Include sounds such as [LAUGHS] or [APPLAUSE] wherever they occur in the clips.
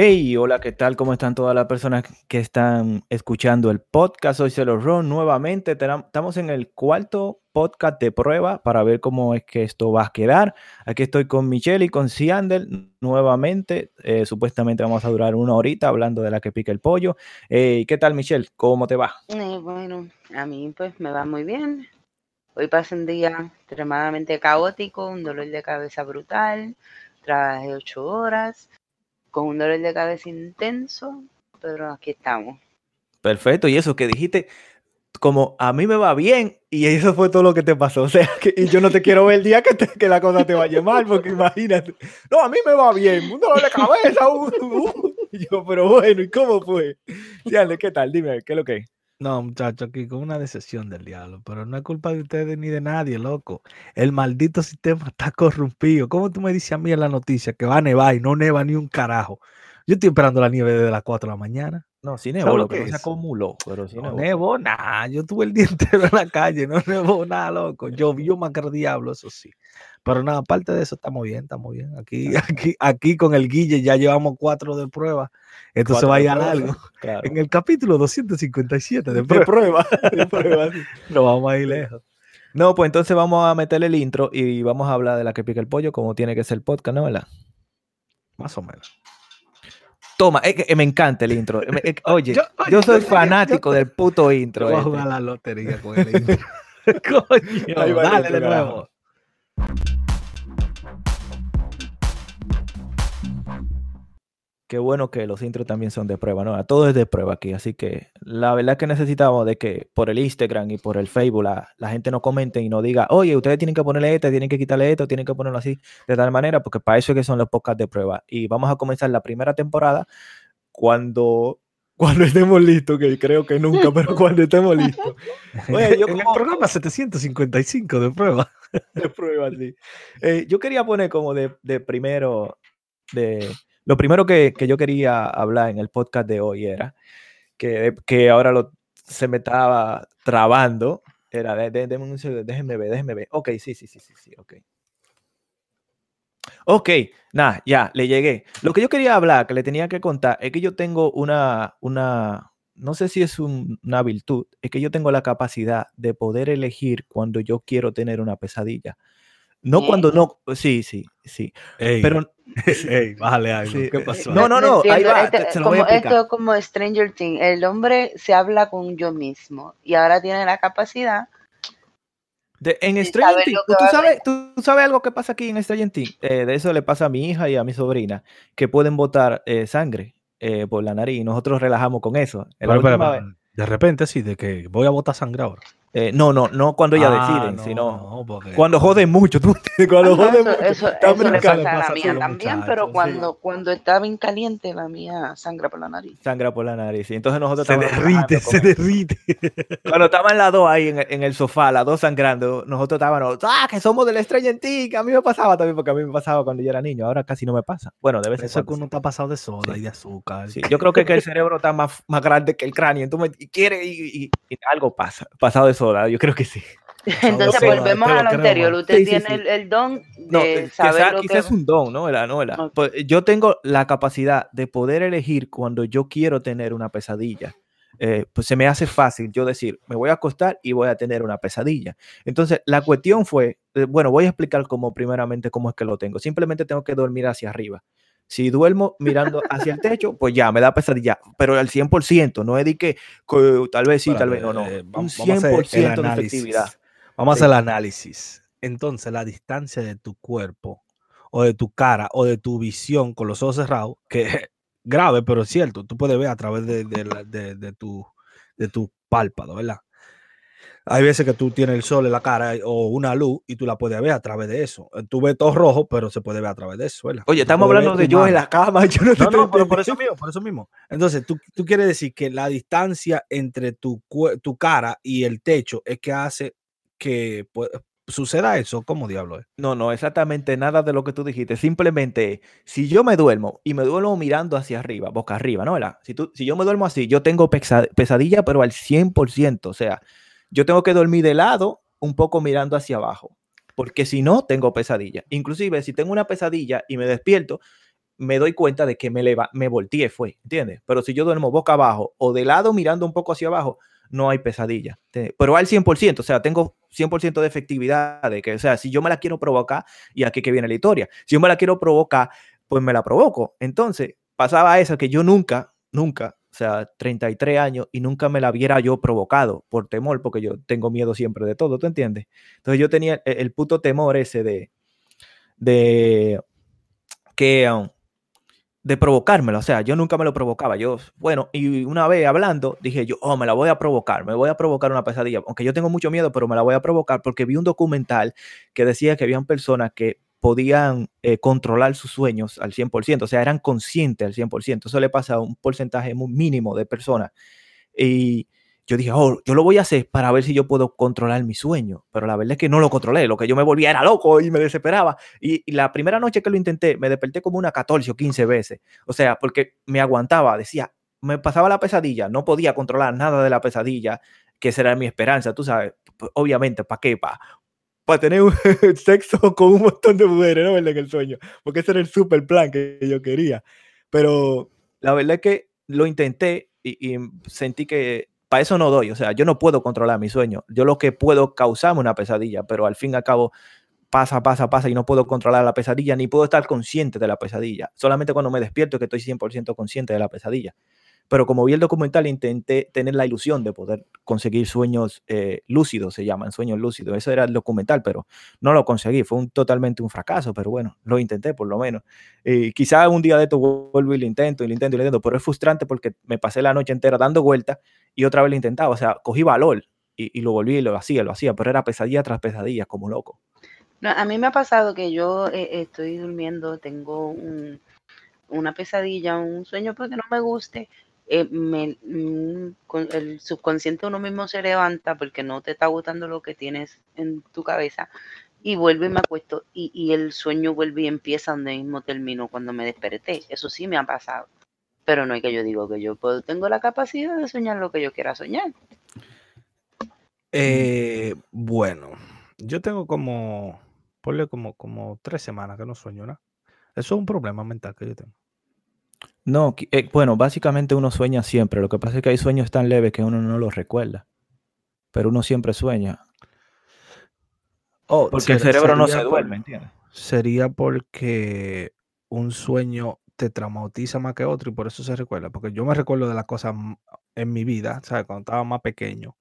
Hey, hola, ¿qué tal? ¿Cómo están todas las personas que están escuchando el podcast? Soy Celo Ron nuevamente. Estamos en el cuarto podcast de prueba para ver cómo es que esto va a quedar. Aquí estoy con Michelle y con Ciandel nuevamente. Eh, supuestamente vamos a durar una horita hablando de la que pica el pollo. ¿Qué tal, Michelle? ¿Cómo te va? Eh, bueno, a mí pues me va muy bien. Hoy pasé un día extremadamente caótico, un dolor de cabeza brutal. Trabajé ocho horas con un dolor de cabeza intenso, pero aquí estamos. Perfecto, y eso que dijiste, como a mí me va bien, y eso fue todo lo que te pasó. [LAUGHS] O sea, que, y yo no te quiero ver el día que, que la cosa te vaya mal, porque imagínate, no, a mí me va bien, un dolor de cabeza. Uh, uh". Y yo, pero bueno, ¿y cómo fue? ¿qué tal? Dime, ¿qué es lo que es? No, muchacho, aquí con una decepción del diablo, pero no es culpa de ustedes ni de nadie, loco. El maldito sistema [LAUGHS] está corrompido. ¿Cómo tú me dices a mí en la noticia que va a nevar y no neva ni un carajo? Yo estoy esperando la nieve desde las 4 de la mañana. No, sí nevó, lo que, se acumuló, pero sí no nevó. nada. Yo tuve el [LAUGHS] día entero en la calle, no nevó nada, loco. Llovió más que el diablo, eso sí. Pero nada, aparte de eso, estamos bien, estamos bien. Aquí, [LAUGHS] aquí, aquí con el Guille ya llevamos cuatro de prueba. Esto se va a ir a largo. [LAUGHS] En el capítulo 257 de, prueba. [LAUGHS] de prueba no vamos a ir lejos. No, pues entonces vamos a meterle el intro y vamos a hablar de la que pica el pollo, como tiene que ser el podcast, ¿no? ¿Verdad? Más o menos. Toma, es que me encanta el intro. Oye, yo, soy fanático del puto intro. Voy a este. jugar la lotería con el intro. Coño, dale de nuevo. Qué bueno que los intros también son de prueba, ¿no? Todo es de prueba aquí, así que la verdad es que necesitamos de que por el Instagram y por el Facebook la, gente no comente y no diga, oye, ustedes tienen que ponerle esto, tienen que quitarle esto, tienen que ponerlo así, de tal manera, porque para eso es que son los podcasts de prueba. Y vamos a comenzar la primera temporada cuando, cuando estemos listos, que creo que nunca, pero [LAUGHS] cuando estemos listos. [LAUGHS] Oye, yo en el programa 755 de prueba. [LAUGHS] de prueba, sí. Eh, yo quería poner como de, de primero, de lo primero que, yo quería hablar en el podcast de hoy era que, que ahora lo, se me estaba trabando. Era, de, de, déjenme ver, déjenme ver. Ok, sí, sí, sí, sí, sí, ok. Ok, nada, ya, le llegué. Lo que yo quería hablar, que le tenía que contar, es que yo tengo una, una, no sé si es una virtud, es que yo tengo la capacidad de poder elegir cuando yo quiero tener una pesadilla. No cuando no, sí, sí, sí. pero [LAUGHS] Ey, bájale algo. ¿Qué pasó? No, no, no. Ahí va, este, se lo voy a esto es como Stranger Things. El hombre se habla con yo mismo y ahora tiene la capacidad. De, en Stranger Things, ¿tú, sabes, tú sabes algo que pasa aquí en Stranger Things. Eh, de eso le pasa a mi hija y a mi sobrina, que pueden botar eh, sangre eh, por la nariz y nosotros relajamos con eso. de repente, sí, de que voy a botar sangre ahora. Eh, no, no, no cuando ella ah, deciden, sino cuando jode mucho. Tú, [LAUGHS] cuando jode mucho. Eso, le pasa a la mía también, pero cuando, cuando está bien caliente, la mía sangra por la nariz. Sangra por la nariz, Entonces nosotros Se derrite, se derrite. [LAUGHS] Cuando estaban las dos ahí en, el sofá, las dos sangrando, nosotros estábamos, ah, que somos del estrella en ti, que a mí me pasaba también, porque a mí me pasaba cuando yo era niño, ahora casi no me pasa. Bueno, debe ser. Eso es que uno está pasado de soda y de azúcar. yo creo que, que, el cerebro está más, más grande que el cráneo, entonces quiere y, y algo pasa, pasado de soda, yo creo que sí. [LAUGHS] Entonces volvemos a lo anterior. Usted tiene El, don de saber lo que... es un don, ¿no? no pues, yo tengo la capacidad de poder elegir cuando yo quiero tener una pesadilla. Eh, pues se me hace fácil yo decir, me voy a acostar y voy a tener una pesadilla. Entonces, la cuestión fue, eh, bueno, voy a explicar cómo primeramente cómo es que lo tengo. Simplemente tengo que dormir hacia arriba. Si duermo mirando hacia el techo, pues ya me da pesadilla, pero al 100%, no es de que, tal vez sí, tal vez no, no. Eh, un 100% de efectividad. Vamos a hacer el análisis. Entonces, la distancia de tu cuerpo o de tu cara o de tu visión con los ojos cerrados, que es [LAUGHS] grave, pero es cierto, tú puedes ver a través de, de tu, de tu párpado, ¿verdad? Hay veces que tú tienes el sol en la cara o una luz y tú la puedes ver a través de eso. Eh, tú ves todo rojo, pero se puede ver a través de eso. Oye, estamos hablando de yo en la cama. [LAUGHS] Yo no, no, no pero por eso mismo, por eso mismo. Entonces, tú, tú quieres decir que la distancia entre tu, tu cara y el techo es que hace que suceda eso. ¿Cómo diablo es? No, no, exactamente nada de lo que tú dijiste. Simplemente, si yo me duermo y me duermo mirando hacia arriba, boca arriba, ¿no? Si, tú, si yo me duermo así, yo tengo pesadilla, pero al 100%. O sea, yo tengo que dormir de lado, un poco mirando hacia abajo, porque si no, tengo pesadilla. Inclusive, si tengo una pesadilla y me despierto, me doy cuenta de que me, leva, me volteé, fue, ¿entiendes? Pero si yo duermo boca abajo o de lado mirando un poco hacia abajo, no hay pesadilla. Pero al 100%, o sea, tengo 100% de efectividad de que, o sea, si yo me la quiero provocar, y aquí que viene la historia, si yo me la quiero provocar, pues me la provoco. Entonces, pasaba eso que yo nunca, nunca, sea, 33 años y nunca me la hubiera yo provocado por temor, porque yo tengo miedo siempre de todo, ¿tú entiendes? Entonces yo tenía el, puto temor ese de, de que, um, de provocármelo, o sea, yo nunca me lo provocaba, yo, bueno, y una vez hablando, dije yo, oh, me la voy a provocar, me voy a provocar una pesadilla, aunque yo tengo mucho miedo, pero me la voy a provocar porque vi un documental que decía que habían personas que podían eh, controlar sus sueños al 100%, o sea, eran conscientes al 100%. Eso le pasa a un porcentaje muy mínimo de personas. Y yo dije, oh, yo lo voy a hacer para ver si yo puedo controlar mi sueño. Pero la verdad es que no lo controlé. Lo que yo me volvía era loco y me desesperaba. Y, la primera noche que lo intenté, me desperté como una 14 o 15 veces. O sea, porque me aguantaba, decía, me pasaba la pesadilla, no podía controlar nada de la pesadilla, que será mi esperanza, tú sabes. Obviamente, ¿para qué? Para para tener un [LAUGHS] sexo con un montón de mujeres, ¿no? En el sueño, porque ese era el super plan que yo quería. Pero la verdad es que lo intenté y, sentí que para eso no doy, o sea, yo no puedo controlar mi sueño, yo lo que puedo causarme una pesadilla, pero al fin y al cabo pasa, pasa, pasa y no puedo controlar la pesadilla, ni puedo estar consciente de la pesadilla. Solamente cuando me despierto que estoy 100% consciente de la pesadilla. Pero como vi el documental, intenté tener la ilusión de poder conseguir sueños eh, lúcidos, se llaman sueños lúcidos. Eso era el documental, pero no lo conseguí. Fue un, totalmente un fracaso, pero bueno, lo intenté por lo menos. Y quizá un día de esto vuelvo y lo intento, y lo intento, y lo intento, pero es frustrante porque me pasé la noche entera dando vueltas y otra vez lo intentaba. O sea, cogí valor y, lo volví y lo hacía, lo hacía, pero era pesadilla tras pesadilla, como loco. A mí me ha pasado que yo eh, estoy durmiendo, tengo una pesadilla, un sueño porque no me guste, eh, mm, el subconsciente uno mismo se levanta porque no te está gustando lo que tienes en tu cabeza y vuelve y me acuesto y, el sueño vuelve y empieza donde mismo termino cuando me desperté. Eso sí me ha pasado. Pero no hay que yo digo que yo puedo, tengo la capacidad de soñar lo que yo quiera soñar. Eh, bueno, yo tengo como, ponle como, como tres semanas que no sueño, ¿no? Eso es un problema mental que yo tengo. No, eh, bueno, básicamente uno sueña siempre. Lo que pasa es que hay sueños tan leves que uno no los recuerda. Pero uno siempre sueña. Oh, porque el cerebro no se duerme, ¿entiendes? Sería porque un sueño te traumatiza más que otro y por eso se recuerda. Porque yo me recuerdo de las cosas en mi vida, ¿sabes? Cuando estaba más pequeño,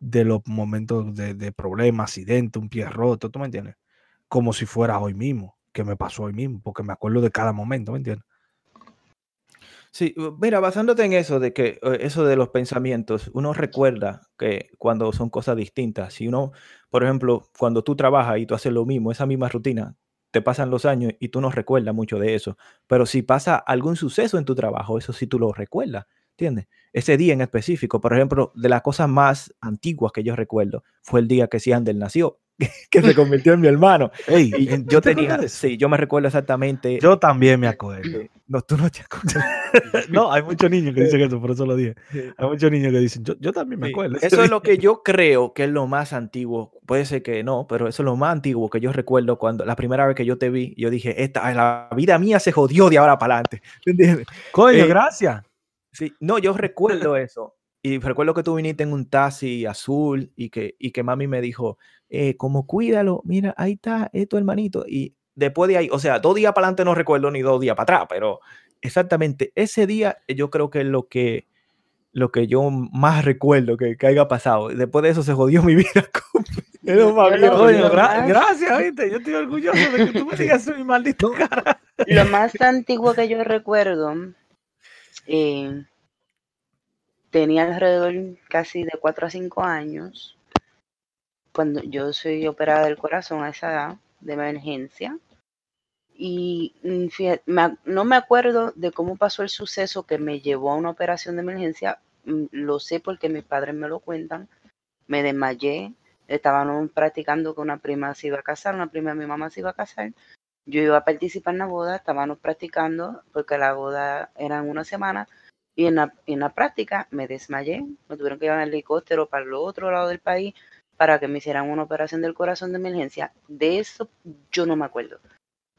de los momentos de, de problemas, accidente, un pie roto, ¿tú me entiendes? Como si fuera hoy mismo, que me pasó hoy mismo, porque me acuerdo de cada momento, ¿me entiendes? Sí, mira, basándote en eso de que eh, eso de los pensamientos, uno recuerda que cuando son cosas distintas, si uno, por ejemplo, cuando tú trabajas y tú haces lo mismo, esa misma rutina, te pasan los años y tú no recuerdas mucho de eso, pero si pasa algún suceso en tu trabajo, eso sí tú lo recuerdas, ¿entiendes? Ese día en específico, por ejemplo, de las cosas más antiguas que yo recuerdo, fue el día que Siandel nació. [LAUGHS] que se convirtió en mi hermano. yo tenía, sí, yo me recuerdo exactamente. Yo también me acuerdo. No, tú no te acuerdas. [LAUGHS] no, hay muchos niños que dicen eso, por eso lo dije. Hay muchos niños que dicen, yo, también me acuerdo. Eso es lo que [LAUGHS] yo creo que es lo más antiguo. Puede ser que no, pero eso es lo más antiguo que yo recuerdo cuando la primera vez que yo te vi, yo dije, esta, la vida mía se jodió de ahora para adelante. ¿Entiendes? Coño, eh, gracias. Sí, no, yo recuerdo eso. Y recuerdo que tú viniste en un taxi azul y que, y que mami me dijo, eh, como cuídalo, mira, ahí está, es tu hermanito. Y después de ahí, o sea, dos días para adelante no recuerdo ni dos días para atrás, pero exactamente ese día eh, yo creo que es lo que, lo que yo más recuerdo que, que haya pasado. Después de eso se jodió mi [LAUGHS] vida. gracias, ¿viste? Yo estoy orgulloso de que tú me digas mi maldito cara. Lo más antiguo que yo recuerdo, eh, tenía alrededor casi de 4 a 5 años cuando yo soy operada del corazón a esa edad de emergencia. Y mm, no me acuerdo de cómo pasó el suceso que me llevó a una operación de emergencia. Mm, lo sé porque mis padres me lo cuentan. Me desmayé. Estaban practicando que una prima se iba a casar, una prima de mi mamá se iba a casar. Yo iba a participar en la boda, estábamos practicando porque la boda era en una semana. Y en la, práctica me desmayé. Me tuvieron que llevar en helicóptero para el otro lado del país para que me hicieran una operación del corazón de emergencia. De eso yo no me acuerdo.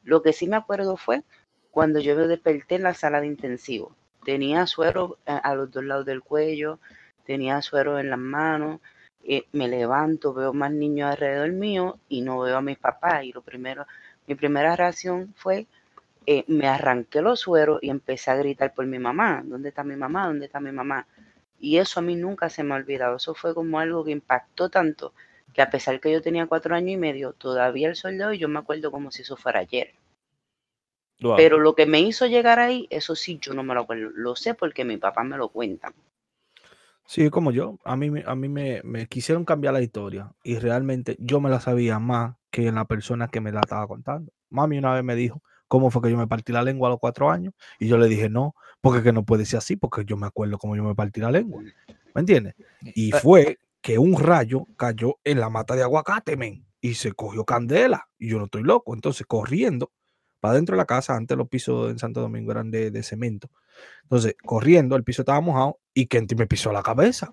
Lo que sí me acuerdo fue cuando yo me desperté en la sala de intensivo. Tenía suero a, a los dos lados del cuello, tenía suero en las manos, eh, me levanto, veo más niños alrededor mío y no veo a mis papás. Y lo primero, mi primera reacción fue, eh, me arranqué los sueros y empecé a gritar por mi mamá. ¿Dónde está mi mamá? ¿Dónde está mi mamá? Y eso a mí nunca se me ha olvidado. Eso fue como algo que impactó tanto que a pesar que yo tenía cuatro años y medio, todavía el sol de hoy yo me acuerdo como si eso fuera ayer. Wow. Pero lo que me hizo llegar ahí, eso sí, yo no me lo acuerdo. Lo sé porque mi papá me lo cuenta. Sí, como yo. A mí, me- a mí me, me quisieron cambiar la historia y realmente yo me la sabía más que la persona que me la estaba contando. Mami una vez me dijo cómo fue que yo me partí la lengua a los cuatro años y yo le dije no, porque que no puede ser así, porque yo me acuerdo cómo yo me partí la lengua. ¿Me entiendes? Y Eh, fue que un rayo cayó en la mata de aguacate, men, y se cogió candela. Y yo no estoy loco. Entonces, corriendo para dentro de la casa, antes los pisos en Santo Domingo eran de, de cemento. Entonces, corriendo, el piso estaba mojado y Kenty me pisó la cabeza.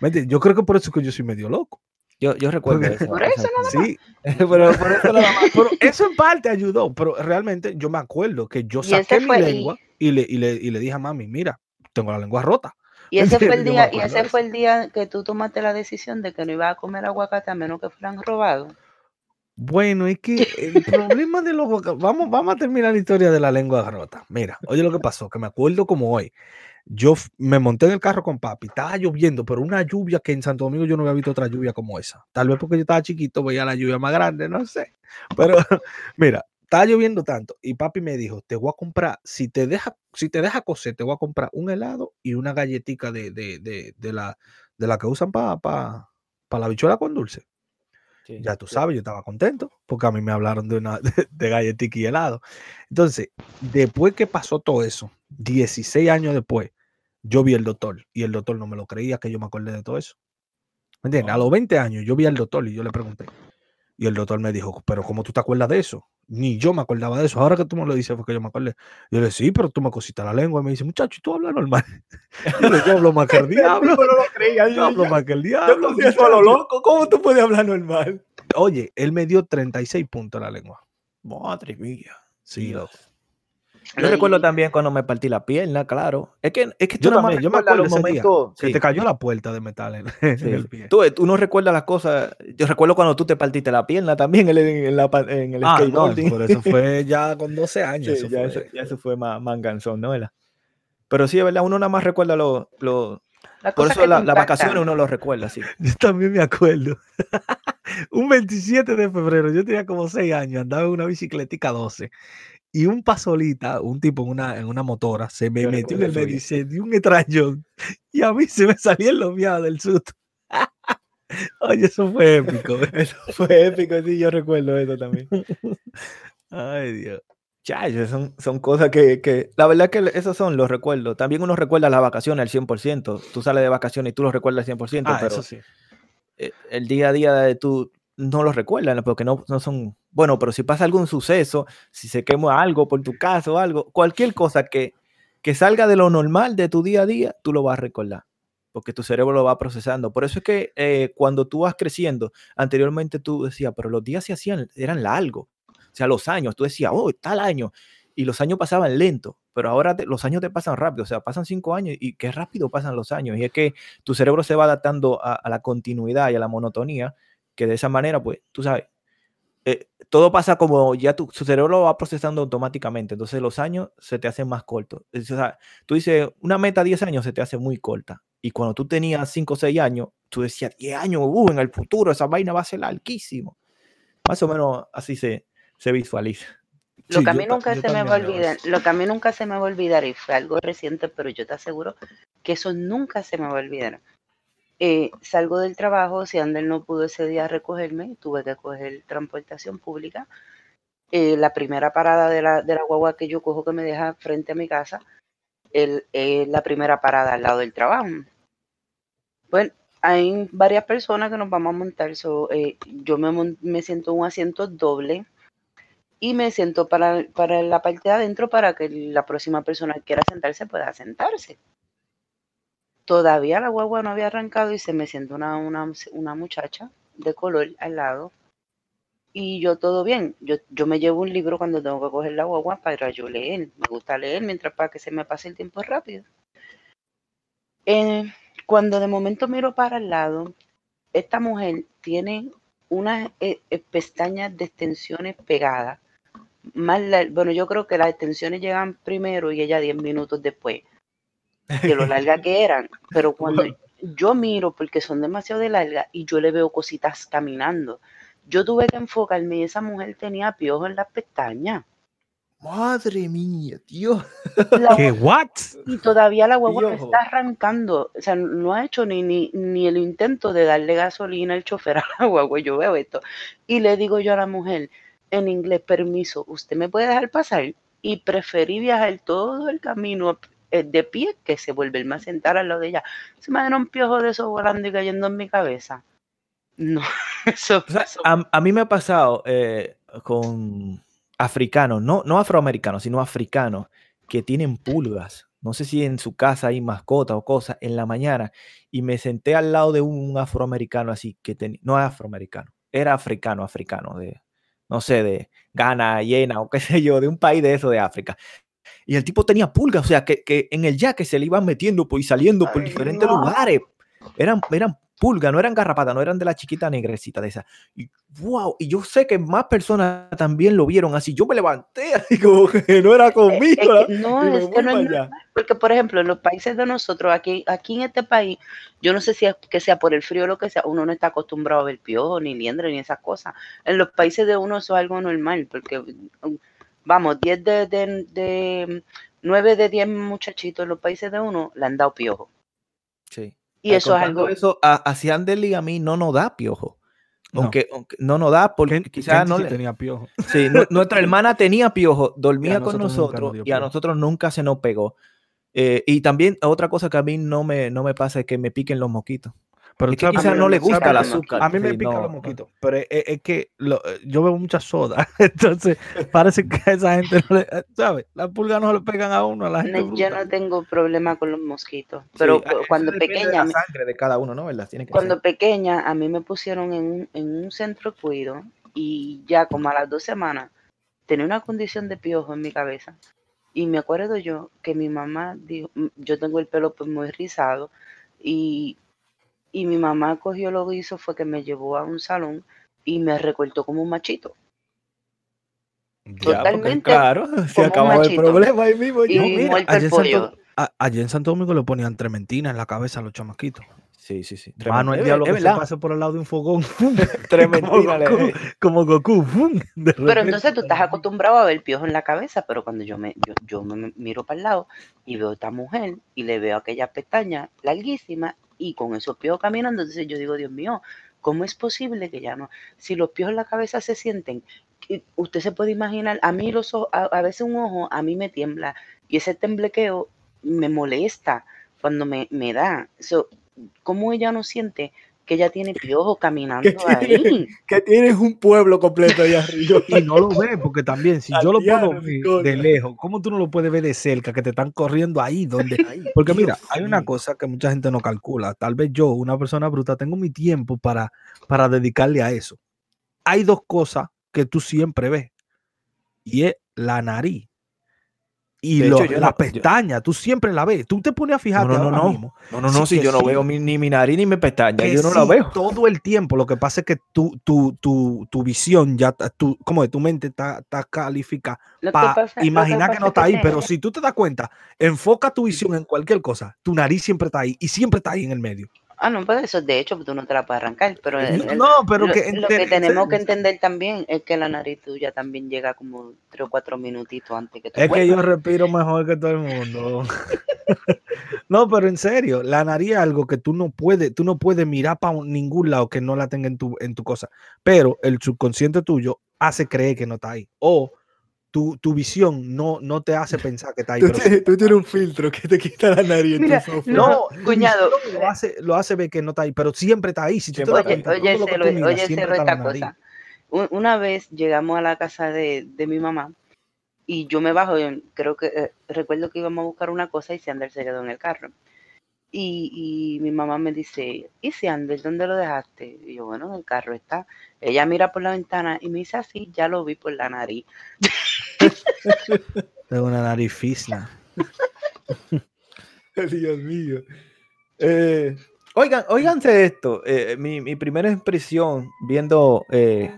¿Me entiendes? Yo creo que por eso es que yo soy medio loco. Yo, yo recuerdo esa- Por eso esa- Sí, [LAUGHS] pero por eso nada más. pero eso en parte ayudó, pero realmente yo me acuerdo que yo saqué mi y- lengua y le, y, le, y le dije a mami, mira, tengo la lengua rota. Y ese [LAUGHS] fue el día, y ese fue el día que tú tomaste la decisión de que no ibas a comer aguacate a menos que fueran robados. Bueno, es que el [LAUGHS] problema de los vamos, vamos a terminar la historia de la lengua rota. Mira, oye lo que pasó, que me acuerdo como hoy. Yo me monté en el carro con papi, estaba lloviendo, pero una lluvia que en Santo Domingo yo no había visto otra lluvia como esa. Tal vez porque yo estaba chiquito, veía la lluvia más grande, no sé. [LAUGHS] Pero mira, estaba lloviendo tanto y papi me dijo, te voy a comprar, si te deja, si te deja coser, te voy a comprar un helado y una galletica de, de, de, de la, de la que usan para pa, pa la bichuela con dulce. Sí. Ya tú sabes, yo estaba contento porque a mí me hablaron de una [LAUGHS] de, de galletica y helado. Entonces, después que pasó todo eso, 16 años después, yo vi al doctor y el doctor no me lo creía que yo me acordé de todo eso. ¿Me entiendes? A los 20 años yo vi al doctor y yo le pregunté. Y el doctor me dijo, pero ¿cómo tú te acuerdas de eso? Ni yo me acordaba de eso. Ahora que tú me lo dices fue que yo me acordé. Yo le dije, sí, pero tú me cosiste la lengua. Y me dice, muchacho, ¿y tú hablas normal? [LAUGHS] Yo, yo hablo más que el [LAUGHS] diablo. Yo no lo creía. Yo Yo, hablo yo, más que el yo diablo. confieso a lo muchacho". loco. ¿Cómo tú puedes hablar normal? Oye, él me dio 36 puntos la lengua. Madre mía. Sí, loco. Yo recuerdo también cuando me partí la pierna, claro. Es que, es que tú Yo también, yo me acuerdo los momentos- que sí, te cayó la puerta de metal en, [LAUGHS] en sí. el pie. Tú, tú no recuerdas las cosas. Yo recuerdo cuando tú te partiste la pierna también en el, en la en el Ah, no, skateboarding. por eso fue [LAUGHS] ya con 12 años. Sí, eso ya, fue. eso, ya eso fue más, más ganzón, ¿no? Pero sí, es verdad, uno nada más recuerda lo, lo- Por eso la- las impactan. vacaciones uno lo recuerda, sí. [LAUGHS] Yo también me acuerdo. un 27 de febrero, yo tenía como 6 años, andaba en una bicicletica 12. Y un pasolita, un tipo en una, en una motora, se me Yo metió en el medio y se dio un extrañón. Y a mí se me salía el lomiado del susto. [LAUGHS] Oye, eso fue épico. [LAUGHS] Eso fue épico, sí, yo recuerdo eso también. [LAUGHS] Ay, Dios. Chayo, son, son cosas que, que- La verdad que esos son los recuerdos. También uno recuerda las vacaciones al 100%. Tú sales de vacaciones y tú lo recuerdas al 100%, Ah, pero eso sí. eh, el día a día de tú no lo recuerdas, ¿no? porque no, no son... Bueno, pero si pasa algún suceso, si se quema algo por tu casa o algo, cualquier cosa que, que salga de lo normal de tu día a día, tú lo vas a recordar, porque tu cerebro lo va procesando. Por eso es que eh, cuando tú vas creciendo, anteriormente tú decías, pero los días se hacían, eran largos. O sea, los años, tú decías, oh, tal año. Y los años pasaban lento, pero ahora te- los años te pasan rápido. O sea, pasan cinco años y qué rápido pasan los años. Y es que tu cerebro se va adaptando a la continuidad y a la monotonía, que de esa manera, pues, tú sabes, eh, todo pasa como ya tu, su cerebro lo va procesando automáticamente. Entonces los años se te hacen más cortos. Es- O sea, tú dices, una meta 10 años se te hace muy corta. Y cuando tú tenías 5 o 6 años, tú decías, 10 años, uh, en el futuro esa vaina va a ser larguísimo. Más o menos así se, se visualiza. Lo Sí, que a yo mí ta- nunca se me va a olvidar, lo que a mí nunca se me va a olvidar, y fue algo reciente, pero yo te aseguro que eso nunca se me va a olvidar. Eh, salgo del trabajo, si Ander no pudo ese día recogerme, tuve que coger transportación pública. Eh, la primera parada de la, de la guagua que yo cojo que me deja frente a mi casa, es la primera parada al lado del trabajo. Bueno, hay varias personas que nos vamos a montar, eh, yo me, me siento en un asiento doble y me siento para, para la parte de adentro para que la próxima persona que quiera sentarse pueda sentarse. Todavía la guagua no había arrancado y se me sienta una, una, una muchacha de color al lado Y yo todo bien. Yo, yo me llevo un libro cuando tengo que coger la guagua para yo leer. Me gusta leer mientras para que se me pase el tiempo rápido. Eh, cuando de momento miro para el lado, esta mujer tiene unas eh, eh, pestañas de extensiones pegadas. Más bueno, yo creo que las extensiones llegan primero y ella 10 minutos después de lo larga que eran. Pero [LAUGHS] cuando yo miro, porque son demasiado de larga, y yo le veo cositas caminando, yo tuve que enfocarme y esa mujer tenía piojos en las pestañas. Madre mía, tío. ¿Qué what? Y todavía la huevo está arrancando. O sea, no ha hecho ni, ni, ni, el intento de darle gasolina al chofer a la guagua. Yo veo esto. Y le digo yo a la mujer en inglés, permiso, ¿usted me puede dejar pasar? Y preferí viajar todo el camino de pie que se vuelve a sentar al lado de ella. Se me un piojo de eso volando y cayendo en mi cabeza. No, [LAUGHS] eso, A, mí me ha pasado eh, con africanos, no, no afroamericanos, sino africanos, que tienen pulgas. No sé si en su casa hay mascota o cosas en la mañana. Y me senté al lado de un, afroamericano así, que tenía, no afroamericano, era africano, africano, de, no sé, de Ghana, Yena o qué [LAUGHS] sé yo, de un país de eso de África. Y el tipo tenía pulgas, o sea, que, que en el que se le iban metiendo pues, y saliendo por diferentes lugares. Eran, eran pulga, no eran garrapatas, no eran de la chiquita negrecita de esa. Y wow, y yo sé que más personas también lo vieron así. Yo me levanté [LAUGHS] así como que no era conmigo. no, es que no es porque por ejemplo, en los países de nosotros, aquí, aquí en este país, yo no sé si es que sea por el frío o lo que sea, uno no está acostumbrado a ver piojo, ni liendre, ni esas cosas. En los países de uno eso es algo normal, porque vamos, 10 de, de, de 9 de 10 muchachitos en los países de uno le han dado piojo. Sí. Y eso es algo. Eso, hacia Anderly a mí no nos da piojo. Aunque, no nos da porque quizás no le tenía piojo. Sí, [LAUGHS] nuestra hermana tenía piojo, dormía con nosotros y a nosotros nunca se nos pegó. Eh, y también otra cosa que a mí no me, no me pasa es que me piquen los moquitos. Pero quizás no le gusta el azúcar. A mí me pica los moquitos, pero es, que yo bebo mucha soda, [LAUGHS] entonces parece que a esa gente no le, ¿sabes? Las pulgas no le pegan a uno, a la gente. yo no tengo problema con los mosquitos, pero cuando pequeña... La sangre de cada uno, ¿no? cuando pequeña a mí me pusieron en un, en un centro de cuido y ya como a las dos semanas tenía una condición de piojo en mi cabeza. Y me acuerdo yo que mi mamá dijo, yo tengo el pelo pues muy rizado y y mi mamá cogió lo que hizo fue que me llevó a un salón y me recortó como un machito. Totalmente. claro, [LAUGHS] se acabó el problema ahí mismo. Y mira, allí, en Santo, allí, en Santo, Domingo le ponían trementina en la cabeza a los chamaquitos. Sí, sí, sí. Mano, el diablo que se pase por el lado de un fogón. [LAUGHS] trementina. como Goku. Como Goku [LAUGHS] pero entonces tú estás acostumbrado a ver piojos en la cabeza, pero cuando yo me, yo, yo me miro para el lado y veo a esta mujer y le veo aquella pestaña larguísima y con esos piojos caminando, entonces yo digo, Dios mío, ¿cómo es posible que ya no? Si los piojos en la cabeza se sienten, usted se puede imaginar, a mí los ojos, a, veces un ojo a mí me tiembla y ese temblequeo me molesta cuando me, me da. So, ¿Cómo ella no siente que ella tiene piojos caminando ahí. Que tienes un pueblo completo ahí arriba. [LAUGHS] Y no lo ves, porque también, si yo lo puedo ver de lejos, ¿cómo tú no lo puedes ver de cerca? Que te están corriendo ahí, donde. [LAUGHS] Porque mira, hay una cosa que mucha gente no calcula. Tal vez yo, una persona bruta, tengo mi tiempo para, para dedicarle a eso. Hay dos cosas que tú siempre ves. Y es la nariz y la pestaña, tú siempre la ves. Tú te pones a fijar no, no, no, mismo. No, no, no, si yo no veo ni mi nariz ni mi pestaña, yo no la veo. Todo el tiempo. Lo que pasa es que tu, tu, tu, tu visión, ya, tu, como de tu mente está, está calificada para imaginar que, no está ahí. Pero si tú te das cuenta, enfoca tu visión en cualquier cosa, tu nariz siempre está ahí y siempre está ahí en el medio. Ah, no, pues eso de hecho tú no te la puedes arrancar, pero, no, pero lo, que, lo que tenemos que entender también es que la nariz tuya también llega como tres o cuatro minutitos antes que tú. Es que yo respiro mejor que todo el mundo. [LAUGHS] no, pero en serio, la nariz es algo que tú no puedes, tú no puedes mirar para ningún lado que no la tenga en tu, en tu cosa, pero el subconsciente tuyo hace creer que no está ahí. O tu, tu, visión no, no te hace pensar que está ahí. Tú, tienes, un filtro que te quita la nariz. no, cuñado. Lo hace, lo hace ver que no está ahí, pero siempre está ahí. Si oye, oye, oye, esta cosa. Una vez llegamos a la casa de, de, mi mamá y yo me bajo, creo que eh, recuerdo que íbamos a buscar una cosa y Sander se quedó en el carro. Y, y mi mamá me dice, ¿y si Ander, dónde lo dejaste? Y yo, bueno, en el carro está. Ella mira por la ventana y me dice así, ya lo vi por la nariz. [LAUGHS] Tengo una nariz fisna. [LAUGHS] Dios mío. Eh, oigan, oiganse esto. eh, mi, mi primera impresión viendo eh,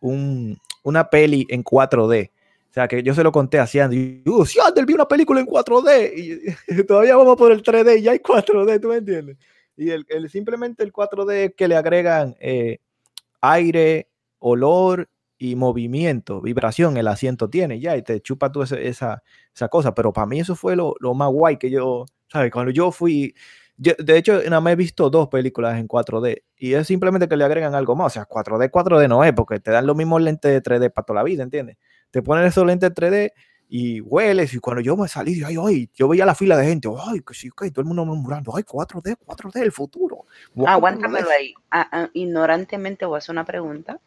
un- una peli en 4D. O sea, que yo se lo conté a Andy. Y, uh, sí, Ander, vi una película en 4D. Y, [LAUGHS] todavía vamos por el 3D y ya hay 4D, ¿tú me entiendes? Y el, el- simplemente el 4D es que le agregan eh, aire, olor y movimiento, vibración, el asiento tiene ya, y te chupa tú ese- esa, esa cosa. Pero para mí eso fue lo, lo más guay que yo, ¿sabes? Cuando yo fui, yo- de hecho, nada más he visto dos películas en 4D y es simplemente que le agregan algo más. O sea, 4D, 4D no es, porque te dan los mismos lentes de 3D para toda la vida, ¿entiendes? Te ponen esos lentes 3D y hueles. Y cuando yo me salí, ay, ay, yo veía la fila de gente, ay, que sí, que todo el mundo murmurando, ay, 4D, 4D, el futuro. Wow, Aguántamelo ahí. Ah, ah, ignorantemente voy a hacer una pregunta.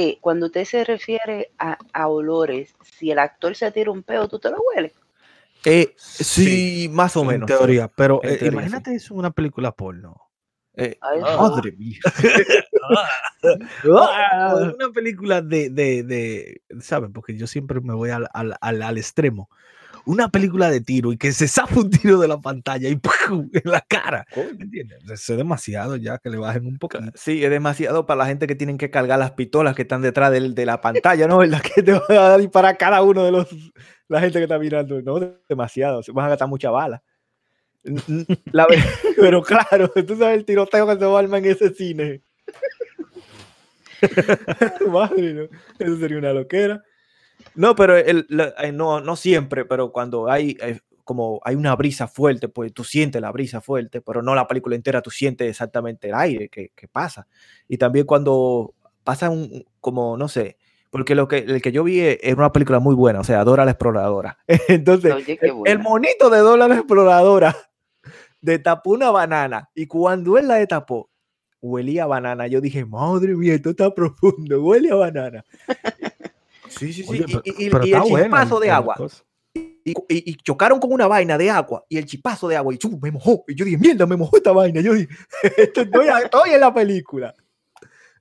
Eh, cuando usted se refiere a, a olores, si el actor se tira un peo, ¿tú te lo hueles? Eh, sí, más o en menos. teoría. Pero En eh, teoría, imagínate eso en una película porno. Eh, Ay, madre mía. [LAUGHS] [LAUGHS] Ah, una película de, de, de, ¿saben? Porque yo siempre me voy al, al, al, al extremo. Una película de tiro y que se zafa un tiro de la pantalla y ¡pum! en la cara. ¿Me entiendes? Eso es demasiado ya que le bajen un poquito. Sí, es demasiado para la gente que tienen que cargar las pistolas que están detrás de, la pantalla, ¿no? ¿Verdad? Que te van a disparar cada uno de los la gente que está mirando. No, demasiado. Se van a gastar mucha bala. La [LAUGHS] [LAUGHS] pero claro, tú sabes el tiroteo que se va a armar en ese cine. [LAUGHS] Madre, ¿no? Eso sería una loquera. No, pero el- la- eh, no, no siempre, pero cuando hay eh, como hay una brisa fuerte, pues tú sientes la brisa fuerte, pero no la película entera, tú sientes exactamente el aire que, que pasa. Y también cuando pasa un, como, no sé, porque lo que, el que yo vi es una película muy buena, o sea, Dora la Exploradora. [LAUGHS] Entonces, Oye, el, monito de Dora la Exploradora [LAUGHS] destapó una banana y cuando él la destapó, huelía a banana. Yo dije, madre mía, esto está [LAUGHS] profundo, huele a banana. Sí, sí, sí. Oye, y- pero, y, y- pero y el chispazo de agua. Y, y- chocaron con una vaina de agua y el chispazo de agua y ¡chum! me mojó. Y yo dije, mierda, me mojó esta vaina. Yo dije, [LAUGHS] esto estoy, estoy en la película.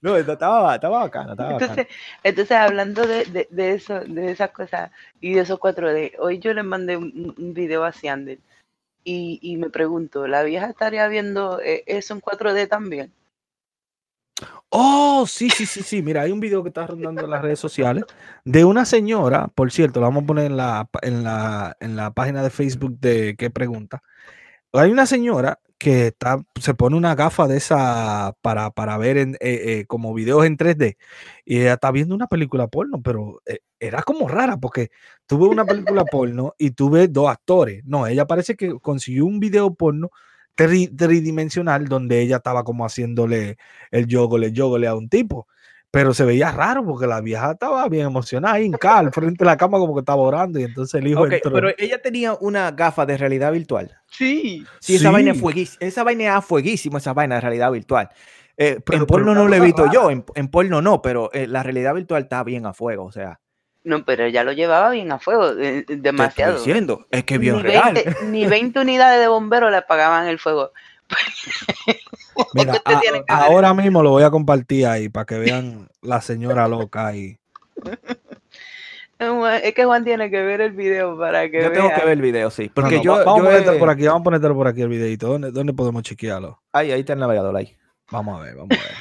No, estaba, estaba bacana, estaba bacana. Entonces, entonces hablando de, de, de eso, de esas cosas y de esos 4D, hoy yo le mandé un, un video a Siander y, y me pregunto, ¿la vieja estaría viendo eh, eso en 4D también? Oh, sí, sí, sí, sí. Mira, hay un video que está rondando en las redes sociales de una señora, por cierto, lo vamos a poner en la, en la, en la página de Facebook de qué pregunta. Hay una señora que está, se pone una gafa de esa para, para ver en, eh, eh, como videos en 3D y está viendo una película porno, pero eh, era como rara porque tuve una película porno y tuve dos actores. No, ella parece que consiguió un video porno tri- tridimensional donde ella estaba como haciéndole el yogole, yogole a un tipo. Pero se veía raro porque la vieja estaba bien emocionada ahí en cal, frente a la cama como que estaba orando y entonces el hijo Ok, entró. pero ella tenía una gafa de realidad virtual. Sí. Sí, esa vaina es fueguísima, esa vaina es fueguísimo, esa vaina de realidad virtual. Eh, Pero- en pero porno no lo he visto yo, en, en porno no, pero eh, la realidad virtual está bien a fuego, o sea, No, pero ella lo llevaba bien a fuego, eh, te demasiado. estoy diciendo, es que bien ni, real. 20, ni 20 unidades de bomberos le apagaban el fuego. [LAUGHS] Mira, a- ahora mismo lo voy a compartir ahí para que vean la señora loca ahí. Es que Juan tiene que ver el video para que Yo tengo vea. que ver el video, sí, porque no, yo, va- vamos, yo a ponértelo he- por aquí, vamos a ponértelo por aquí el videito. ¿Dónde, dónde podemos chequearlo? Ahí, ahí está el navegador ahí. Vamos a ver, vamos a ver.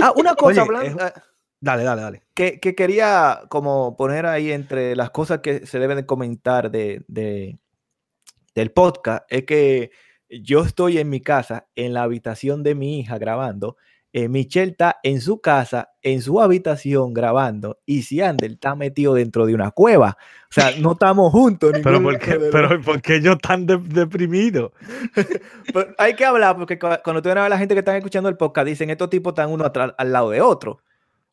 Ah, una cosa, Oye, hablando- ah, Dale, dale, dale. que, que quería como poner ahí entre las cosas que se deben de comentar de, de- del podcast, es que yo estoy en mi casa, en la habitación de mi hija grabando, eh, Michelle está en su casa, en su habitación grabando, y Siander está metido dentro de una cueva. O sea, no estamos juntos. [LAUGHS] Pero ¿por qué, de pero ¿por qué yo tan de- deprimido? [LAUGHS] Pero hay que hablar porque cu- cuando tú ves a la gente que están escuchando el podcast, dicen estos tipos están uno al lado de otro.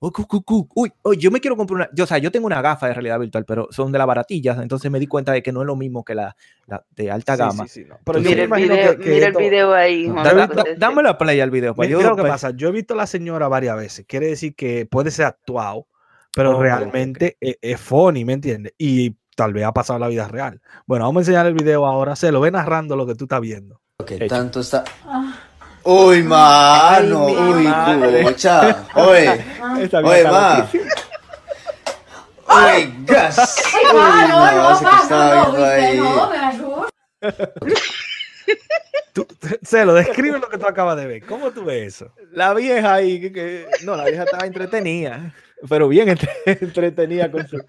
Uy, cu, cu, cu, uy, uy, yo me quiero comprar una. Yo, o sea, yo tengo una gafa de realidad virtual, pero son de las baratillas. Entonces me di cuenta de que no es lo mismo que la, la de alta gama. sí, sí, no. Pero yo Mira el video, que- que mira el esto- video ahí, Juan. Dame la play al video. para Mira, yo, lo que pues, pasa. Yo he visto a la señora varias veces. Quiere decir que puede ser actuado, pero Oh, realmente e- Es, funny, ¿me entiendes? Y tal vez ha pasado en la vida real. Bueno, vamos a enseñar el video ahora. Se lo ve narrando lo que tú estás viendo. Ok, tanto está. Uy, mano, Ay, uy, pucha. Oye, oye, ma. Uy, gas. Uy, no, no, estaba no, viendo ahí. Tú, Celo, describe lo que tú acabas de ver. ¿Cómo tú ves eso? La vieja ahí, que, que- no, la vieja estaba entretenida, pero bien entre- entretenida con su...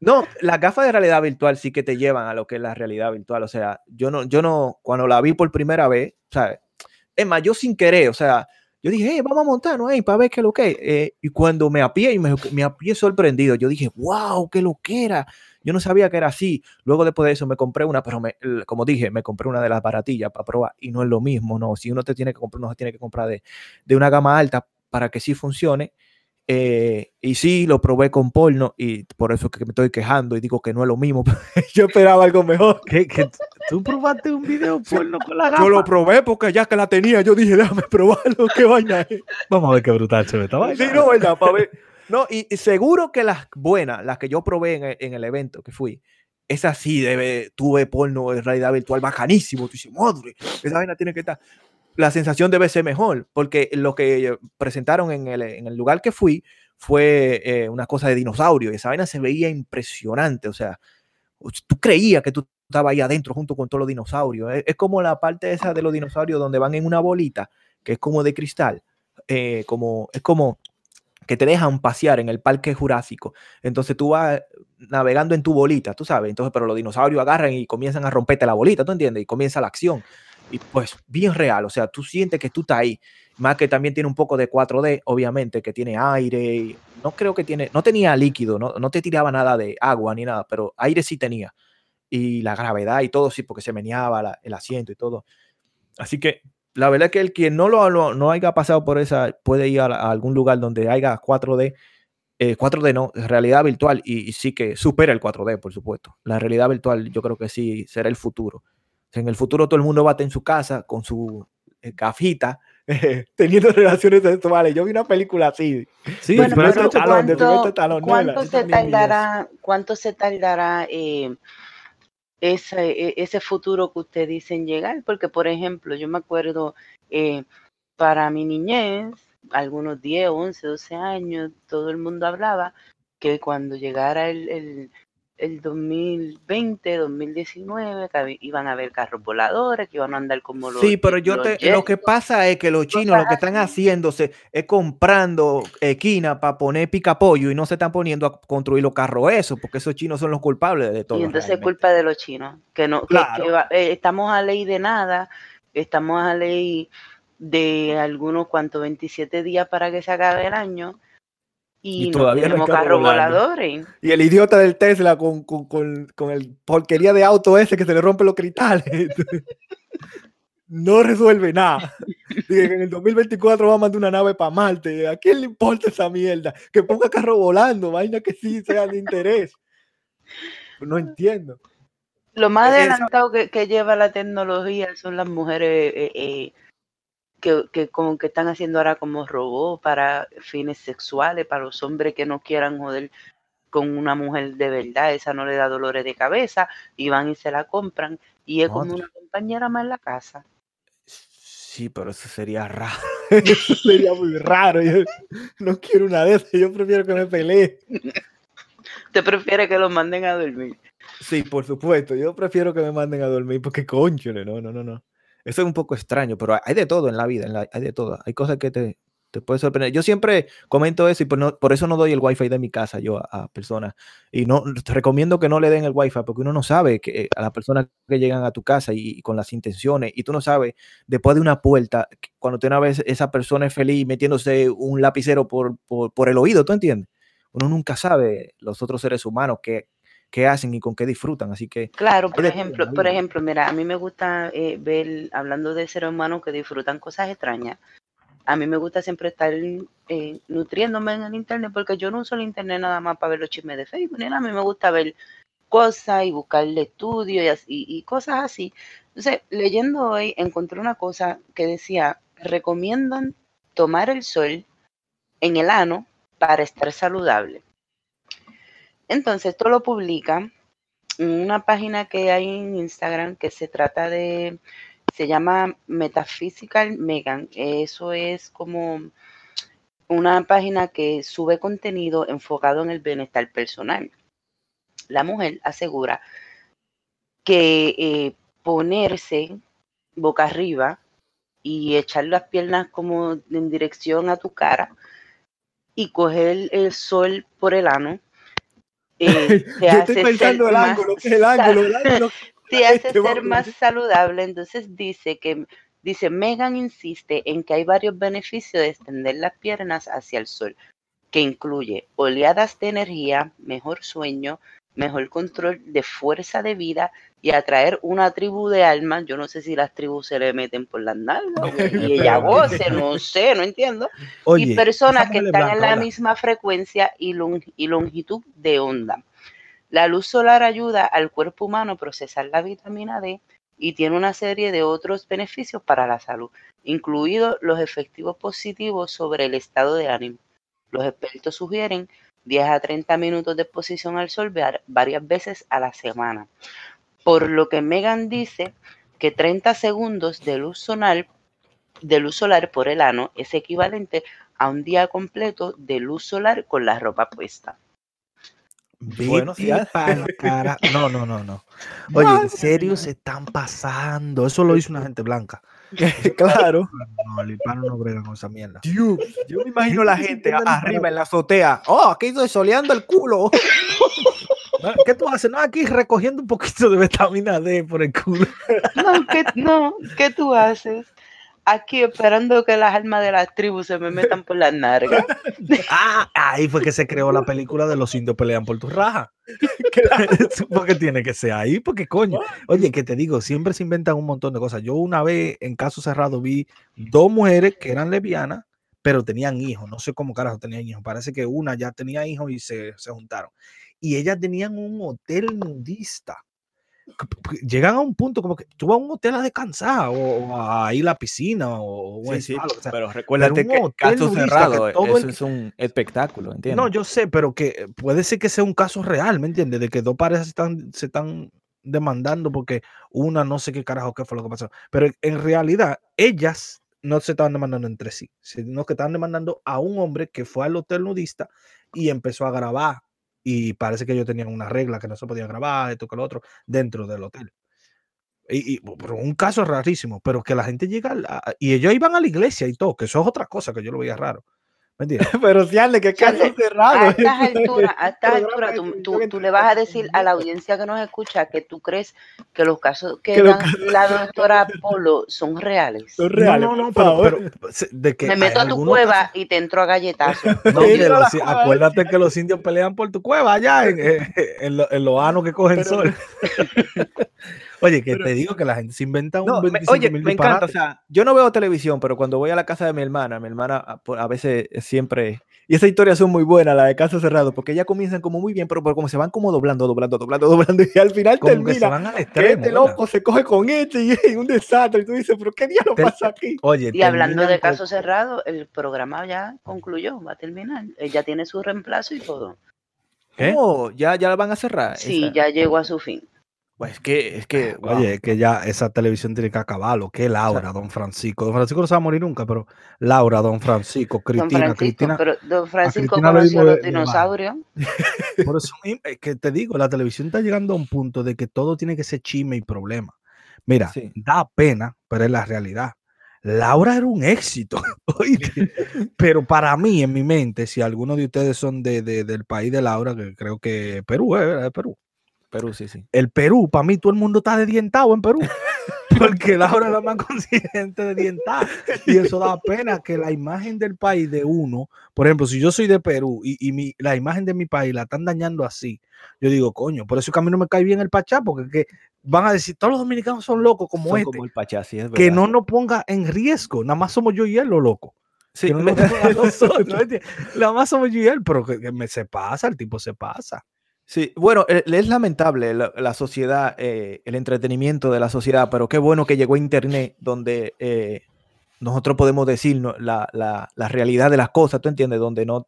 No, las gafas de realidad virtual sí que te llevan a lo que es la realidad virtual, o sea, yo no, yo no, cuando la vi por primera vez, ¿sabes? Es más, yo sin querer, o sea, yo dije, hey, vamos a montarnos ahí para ver qué es lo que es. Eh, y cuando me apié y me, me apié sorprendido, yo dije, wow, qué lo que era. Yo no sabía que era así. Luego después de eso me compré una, pero me- como dije, me compré una de las baratillas para probar y no es lo mismo, no. Si uno te tiene que comprar, uno se tiene que comprar de, de una gama alta para que sí funcione. Eh, y sí, lo probé con porno y por eso es que me estoy quejando y digo que no es lo mismo. [LAUGHS] yo esperaba algo mejor. ¿Qué, qué- tú probaste un video porno con la gafa? Yo lo probé porque ya que la tenía, yo dije, déjame probarlo, qué vaina es. Vamos a ver qué brutal se ve esta vaina. Sí, no, verdad, para ver. No, y, y seguro que las buenas, las que yo probé en el, en el evento que fui, esa sí debe, tuve porno en realidad virtual bacanísimo. Tú dices, madre, esa vaina tiene que estar. La sensación debe ser mejor, porque lo que presentaron en el, en el lugar que fui fue eh, una cosa de dinosaurio, y esa vaina se veía impresionante. O sea, tú creías que tú estabas ahí adentro junto con todos los dinosaurios. Es, es como la parte esa de los dinosaurios donde van en una bolita, que es como de cristal. eh, como, es como que te dejan pasear en el parque jurásico. Entonces tú vas navegando en tu bolita, tú sabes. Entonces, pero los dinosaurios agarran y comienzan a romperte la bolita, ¿tú entiendes? Y comienza la acción. Y pues bien real, o sea, tú sientes que tú estás ahí. Más que también tiene un poco de 4D, obviamente, que tiene aire. no creo que tiene, no tenía líquido, no, no te tiraba nada de agua ni nada, pero aire sí tenía. Y la gravedad y todo, sí, porque se meneaba la- el asiento y todo. Así que la verdad es que el quien no lo, lo- no haya pasado por esa puede ir a, algún lugar donde haya 4D, eh, 4D no, realidad virtual y, y sí que supera el 4D, por supuesto. La realidad virtual yo creo que sí será el futuro. En el futuro todo el mundo va a estar en su casa con su eh, gafita, [LAUGHS] teniendo relaciones sexuales. Yo vi una película así. Sí, Bueno, pero de ¿cuánto, no, cuánto se tardará, cuánto se tardará eh, ese, e- ese futuro que usted dice en llegar? Porque, por ejemplo, yo me acuerdo eh, para mi niñez, algunos 10, 11, 12 años, todo el mundo hablaba que cuando llegara el, el, el 2020, 2019, que iban a haber carros voladores, que iban a andar como los Sí, pero yo te, lo que pasa es que los chinos lo que están haciéndose es comprando esquina para poner picapollo y no se están poniendo a construir los carros eso, porque esos chinos son los culpables de todo. Y entonces es culpa de los chinos, que no, que- Claro. que va- eh, estamos a ley de nada, estamos a ley de algunos cuantos 27 días para que se acabe el año y, Y no todavía tenemos carros voladores. Y el idiota del Tesla con, con, con, con el porquería de auto ese que se le rompe los cristales. [LAUGHS] no resuelve nada. Dice que en el 2024 va a mandar una nave para Marte. ¿A quién le importa esa mierda? Que ponga carro volando, vaina que sí sea de interés. No entiendo. Lo más Eso- adelantado que, que lleva la tecnología son las mujeres eh, eh, que, que como que están haciendo ahora como robots para fines sexuales, para los hombres que no quieran joder con una mujer de verdad, esa no le da dolores de cabeza, y van y se la compran, y es como una compañera más en la casa. Sí, pero eso sería raro. [LAUGHS] Eso sería muy raro. Yo no quiero una de esas. Yo prefiero que me pelee. Usted [LAUGHS] prefiere que los manden a dormir. Sí, por supuesto. Yo prefiero que me manden a dormir porque conchole, no, no, no, no. Eso es un poco extraño, pero hay de todo en la vida, en la- hay de todo. Hay cosas que te, te pueden sorprender. Yo siempre comento eso y por, no- por eso no doy el wifi de mi casa yo a, a personas. Y no te recomiendo que no le den el wifi porque uno no sabe que eh, a las personas que llegan a tu casa y, con las intenciones y tú no sabes después de una puerta que cuando te una vez esa persona es feliz metiéndose un lapicero por, por, por el oído, ¿tú entiendes? Uno nunca sabe los otros seres humanos qué, qué hacen y con qué disfrutan. Así que Claro, por ejemplo, por ejemplo, mira, a mí me gusta eh, ver, hablando de seres humanos que disfrutan cosas extrañas, a mí me gusta siempre estar eh, nutriéndome en el internet porque yo no uso el internet nada más para ver los chismes de Facebook, ni nada, a mí me gusta ver cosas y buscarle estudios y, así- y cosas así. Entonces, leyendo hoy, encontré una cosa que decía, recomiendan tomar el sol en el ano para estar saludable. Entonces, esto lo publica una página que hay en Instagram que se trata de se llama Metaphysical Megan. Eso es como una página que sube contenido enfocado en el bienestar personal. La mujer asegura que eh, ponerse boca arriba y echar las piernas como en dirección a tu cara y coger el sol por el ano. Eh, te Yo hace estoy ser pensando el ángulo, que es el ángulo, el ángulo. [LAUGHS] te hace Este ser más saludable. Entonces dice que dice Megan insiste en que hay varios beneficios de extender las piernas hacia el sol, que incluye oleadas de energía, mejor sueño, mejor control de fuerza de vida y atraer una tribu de almas. Yo no sé si las tribus se le meten por las nalgas [LAUGHS] y ella goce, no sé, no entiendo. Oye, y personas que están en la misma frecuencia y, lon- y longitud de onda. La luz solar ayuda al cuerpo humano a procesar la vitamina D y tiene una serie de otros beneficios para la salud, incluidos los efectivos positivos sobre el estado de ánimo. Los expertos sugieren 10 a 30 minutos de exposición al sol var- varias veces a la semana. Por lo que Megan dice que 30 segundos de luz solar, de luz solar por el ano es equivalente a un día completo de luz solar con la ropa puesta. Bueno, ah. [LAUGHS] No, no, no, no. Oye, en serio se están pasando. Eso lo hizo una gente blanca. [LAUGHS] claro. No, el hispano no brega con esa mierda. Dios, yo me imagino la gente arriba en la azotea. Oh, aquí estoy soleando el culo. [LAUGHS] ¿Qué tú haces? No, aquí recogiendo un poquito de vitamina D por el culo. No, ¿qué, no, ¿qué tú haces? Aquí esperando que las almas de las tribus se me metan por las nargas. [LAUGHS] Ah, ahí fue que se creó la película de los indios pelean por tu raja. [LAUGHS] [LAUGHS] porque tiene que ser ahí, porque coño. Oye, que te digo, siempre se inventan un montón de cosas. Yo una vez en caso cerrado vi dos mujeres que eran lesbianas, pero tenían hijos. No sé cómo carajo tenían hijos. Parece que una ya tenía hijos y se, se juntaron. Y ellas tenían un hotel nudista. Llegan a un punto como que tú vas a un hotel a descansar o, a ir a la piscina o, Sí, sí, sea. pero recuérdate un que caso que cerrado, todo eso el- es un espectáculo, ¿entiendes? No, yo sé, pero que puede ser que sea un caso real, ¿me entiendes? De que dos parejas se están, se están demandando porque una no sé qué carajo qué fue lo que pasó. Pero en realidad, ellas no se estaban demandando entre sí, sino que estaban demandando a un hombre que fue al hotel nudista y empezó a grabar. Y parece que ellos tenían una regla que no se podía grabar, esto que lo otro, dentro del hotel. Y, un caso rarísimo, pero que la gente llega y ellos iban a la iglesia y todo, que eso es otra cosa que yo lo veía raro. ¿Me entiendes? [LAUGHS] pero si Ale, que caso cerrado. A estas alturas, a estas alturas, tú, tú- tú le vas a decir a la audiencia que nos escucha que tú crees que los casos que dan la [LAUGHS] doctora Polo son reales. Son reales, no, no, pero, de que Me meto a tu cueva casos- y te entro a galletazos. [LAUGHS] No, que los- acuérdate que los indios pelean por tu cueva allá en, en, en lo- en los anos que cogen Pero- sol. Oye, que Pero- te digo que la gente se inventa un No, me- 25 oye, mil me encanta, o sea, yo no veo televisión, pero cuando voy a la casa de mi hermana, mi hermana a, por- a veces es siempre, y esas historias son muy buenas, la de caso cerrado, porque ellas comienzan como muy bien, pero, pero como se van como doblando, doblando, doblando, [LAUGHS] doblando, y al final Como que se termina van al que extremo. este ¿verdad? loco se coge con este y [LAUGHS] es un desastre, y tú dices, pero ¿qué diablo Te- pasa aquí? Oye, Y hablando de terminan con- casos cerrados, el programa ya concluyó, va a terminar. Ella tiene su reemplazo y todo. ¿Qué? Oh, ya, ya la van a cerrar. Sí, esa- ya llegó a su fin. Pues es que, es que, wow. Oye, es que ya esa televisión tiene que acabarlo. Que Laura, don Francisco. Don Francisco no se va a morir nunca, pero Laura, don Francisco, Don Cristina, Francisco, Cristina. pero Don Francisco le conoció dimos los dinosaurios. Por eso mismo, es que te digo, la televisión está llegando a un punto de que todo tiene que ser chisme y problema. Mira, Sí. da pena, pero es la realidad. Laura era un éxito, [LAUGHS] oíste. [LAUGHS] pero para mí, en mi mente, si alguno de ustedes son de, de- del país de Laura, que creo que Perú, es ¿verdad? Perú. Perú, sí, sí. El Perú, para mí, todo el mundo está desdientado en Perú. [LAUGHS] Porque Laura es la más consciente de dientar. Y eso da pena que la imagen del país de uno, por ejemplo, si yo soy de Perú y, y mi, la imagen de mi país la están dañando así, yo digo, coño, por eso que a mí no me cae bien el Pachá, porque que van a decir, todos los dominicanos son locos como Son este. como el Pachá, sí, es que no nos ponga en riesgo, nada más somos yo y él los locos. Sí, no [LAUGHS] me- ¿entiendes? Nada más somos yo y él, pero que, que me se pasa, el tipo se pasa. Sí, bueno, e- es lamentable la, sociedad, eh, el entretenimiento de la sociedad, pero qué bueno que llegó Internet donde eh, nosotros podemos decir la, la- la realidad de las cosas, ¿tú entiendes? Donde no,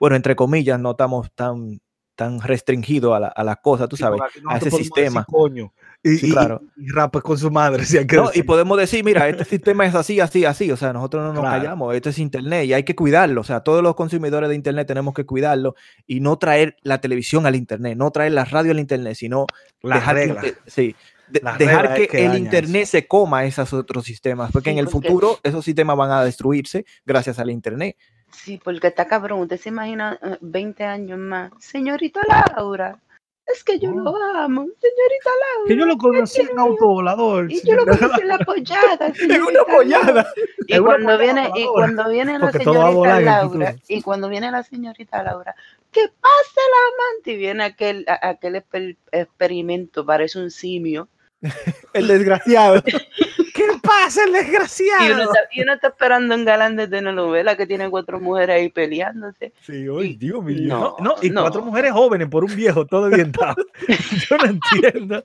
bueno, entre comillas, no estamos tan, tan restringido a la, a la cosa, tú Sí, sabes, a ese sistema. coño. Y, Sí, y- claro. y- con su madre. [LAUGHS] Si hay que No, y podemos decir, mira, este sistema es así, así, así. O sea, nosotros no nos Claro. callamos. Esto es Internet y hay que cuidarlo. O sea, todos los consumidores de Internet tenemos que cuidarlo y no traer la televisión al Internet, no traer la radio al Internet, sino Las dejar que, reglas. sí, de- dejar que, es que el Internet se coma esos otros sistemas, porque Sí, en el porque- futuro esos sistemas van a destruirse gracias al Internet. Sí, porque está cabrón. Usted se imagina eh, 20 años más. Señorita Laura, es que yo lo amo. Señorita Laura. Que yo lo conocí en autovolador. Y yo lo conocí en la pollada. [LAUGHS] En una pollada. Y una cuando pollada viene, y cuando viene la Porque señorita Laura, y cuando viene la señorita Laura, que pase la amante, y viene aquel, aquel exper- experimento, parece un simio. [LAUGHS] El desgraciado. [LAUGHS] ¿Qué pasa, el Y uno, desgraciado? está, y uno está esperando un galán de telenovela que tiene cuatro mujeres ahí peleándose. Sí, oye, Dios mío. No, No, y no. cuatro mujeres jóvenes por un viejo todo orientado. [LAUGHS] yo no entiendo.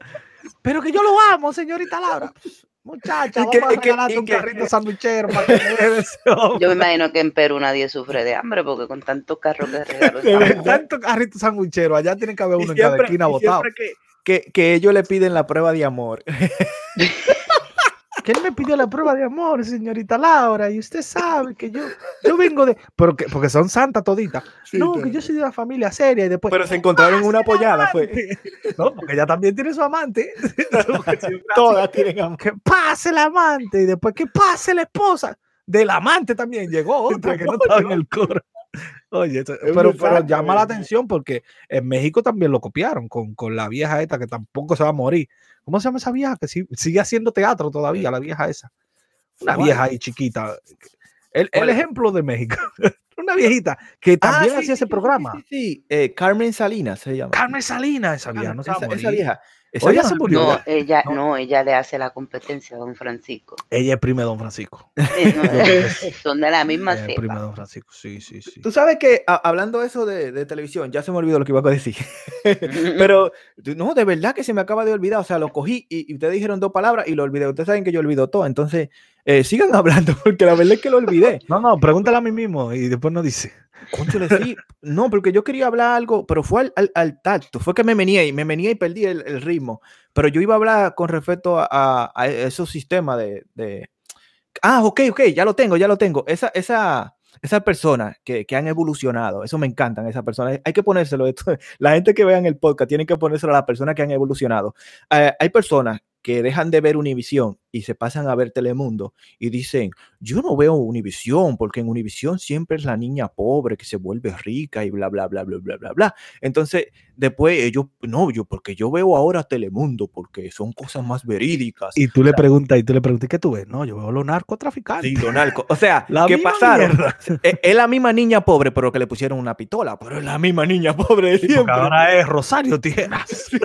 Pero que yo lo amo, señorita Laura. Muchacha, vamos a regalarte un que- carrito sanduchero para que ese hombre. Yo me imagino que en Perú nadie sufre de hambre porque con tantos carros que regalan. De verdad. Tanto carrito sandwichero, allá tienen que haber Y uno en cada esquina botado. siempre que, que, que ellos le piden la prueba de amor. que él me pidió la prueba de amor, señorita Laura, y usted sabe que yo, yo vengo de. Porque, porque son santas toditas. Sí, no, claro. que yo soy de una familia seria y después. Pero se encontraron en una pollada, fue. No, porque ella también tiene su amante. [LAUGHS] [LAUGHS] Todas tienen amor. que pase el amante y después que pase la esposa del amante también llegó otra que no estaba en el coro. Oye, pero, llama la atención porque en México también lo copiaron con, con la vieja esta que tampoco se va a morir. ¿Cómo se llama esa vieja? Que sigue haciendo teatro todavía, la vieja esa. Una vieja ahí chiquita. El, el ejemplo de México. [LAUGHS] Una viejita que también Ah, sí, hacía ese sí, programa. Sí. Eh, Carmen Salinas se llama. Carmen Salinas, esa vieja, no esa, esa vieja. Esa Oye, vieja se no murió. No, ella, No. no, ella le hace la competencia a don Francisco. Ella es prima de Don Francisco. [LAUGHS] No, son de la misma Ella es prima de cepa. Don Francisco. Sí, sí, sí. Tú sabes que a- hablando eso de, de televisión, ya se me olvidó lo que iba a decir. [LAUGHS] Pero tú- no, de verdad que se me acaba de olvidar. O sea, lo cogí y, y ustedes dijeron dos palabras y lo olvidé. Ustedes saben que yo olvido todo. Entonces, eh, sigan [LAUGHS] hablando porque la verdad es que lo olvidé. No, no, pregúntale a mí mismo y después nos dice. No, porque yo quería hablar algo, pero fue al, al- tacto. Fue que me venía y me venía y perdí el, el ritmo. Pero yo iba a hablar con respecto a, a- a esos sistemas de, de- Ah, ok, ok, ya lo tengo, ya lo tengo. Esa, esa, esas personas que, que han evolucionado, eso me encantan, esas personas. Hay que ponérselo. esto- [LAUGHS] la gente que vean el podcast tiene que ponérselo a las personas que han evolucionado. Eh, hay personas que dejan de ver Univisión y se pasan a ver Telemundo y dicen, yo no veo Univisión porque en Univisión siempre es la niña pobre que se vuelve rica y bla, bla, bla, bla, bla, bla, bla. Entonces, después ellos, no, yo porque yo veo ahora Telemundo porque son cosas más verídicas. Y tú le preguntas, y tú le preguntas, ¿qué tú ves? No, yo veo los narcotraficantes. Sí, don Alco. O sea, [LAUGHS] La ¿qué pasaron? mierda. Es, es la misma niña pobre, pero que le pusieron una pistola, pero es la misma niña pobre de siempre. ahora es Rosario Tijeras. [LAUGHS] Sí,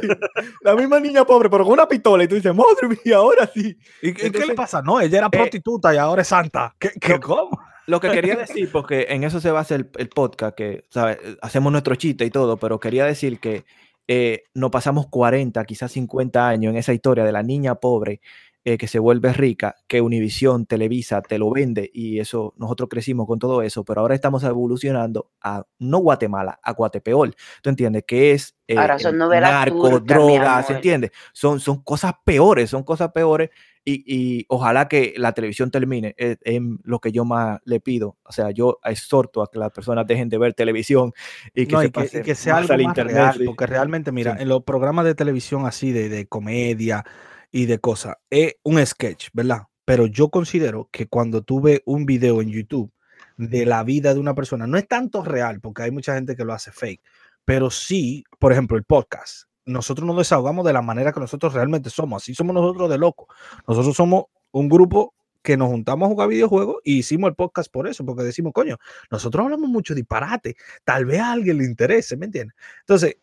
la misma niña pobre, pero con una pistola. Y tú dices, madre mía, ahora sí. ¿Y qué, le pasa? No, ella era eh, prostituta y ahora es santa. ¿Qué, qué, no, cómo? Lo que quería decir, porque en eso se basa el, el podcast, que ¿sabes? hacemos nuestro chiste y todo, pero quería decir que eh, nos pasamos 40, quizás 50 años en esa historia de la niña pobre eh, que se vuelve rica, que Univisión, Televisa te lo vende y eso, nosotros crecimos con todo eso, pero ahora estamos evolucionando a no Guatemala, a Guatepeor. ¿Tú entiendes? Que es eh, Ahora son novelas narco, turcas, mi drogas. ¿entiendes? Son, son cosas peores, son cosas peores y, y ojalá que la televisión termine, es, es lo que yo más le pido. O sea, yo exhorto a que las personas dejen de ver televisión y que, No, se y que, y pasen que sea algo al más internet. real, porque realmente, mira, Sí. en los programas de televisión así de, de comedia y de cosas, es un sketch, ¿verdad? Pero yo considero que cuando tú ves un video en YouTube de la vida de una persona, no es tanto real, porque hay mucha gente que lo hace fake, pero sí, por ejemplo, el podcast. Nosotros nos desahogamos de la manera que nosotros realmente somos, así somos nosotros de locos. Nosotros somos un grupo que nos juntamos a jugar videojuegos y hicimos el podcast por eso, porque decimos, coño, nosotros hablamos mucho disparate, tal vez a alguien le interese, ¿me entiendes? Entonces,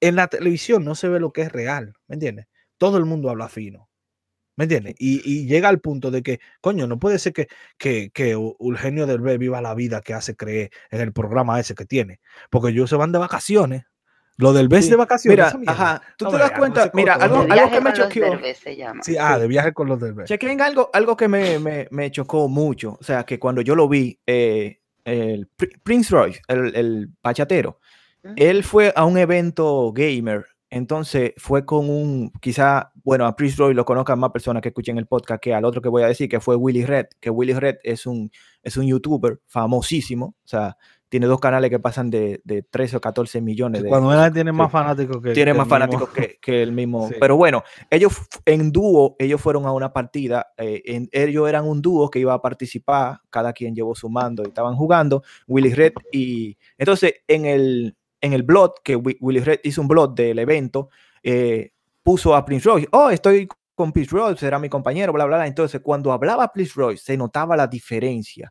en la televisión no se ve lo que es real, ¿me entiendes? Todo el mundo habla fino, ¿me entiendes? Y, llega al punto de que, coño, no puede ser que, que, que Eugenio del viva la vida que hace creer en el programa ese que tiene, porque ellos se van de vacaciones. Lo del B Sí. de vacaciones. Mira, ajá, tú No te das cuenta, mira, algo, algo que me choqueó. Sí, ah, de viaje con los del B. Chequen algo, algo que me, me, me chocó mucho. O sea, que cuando yo lo vi, eh, el Pri- Prince Royce, el, el bachatero, él fue a un evento gamer. Entonces fue con un, quizá, bueno, a Chris Roy lo conozcan más personas que escuchen el podcast que al otro que voy a decir, que fue Willy Red, que Willy Red es un, es un youtuber famosísimo, o sea, tiene dos canales que pasan de, de 13 o 14 millones de... Cuando él tiene más fanáticos que tiene más el fanáticos mismo- que, que el mismo. [LAUGHS] Sí. Pero bueno, ellos en dúo, ellos fueron a una partida, eh, en- ellos eran un dúo que iba a participar, cada quien llevó su mando y estaban jugando, Willy Red y entonces en el, en el blog, que Wi- Willy Red hizo un blog del evento, eh, puso a Prince Royce, oh, estoy con Prince Royce, será mi compañero, bla, bla, bla. Entonces cuando hablaba Prince Royce, se notaba la diferencia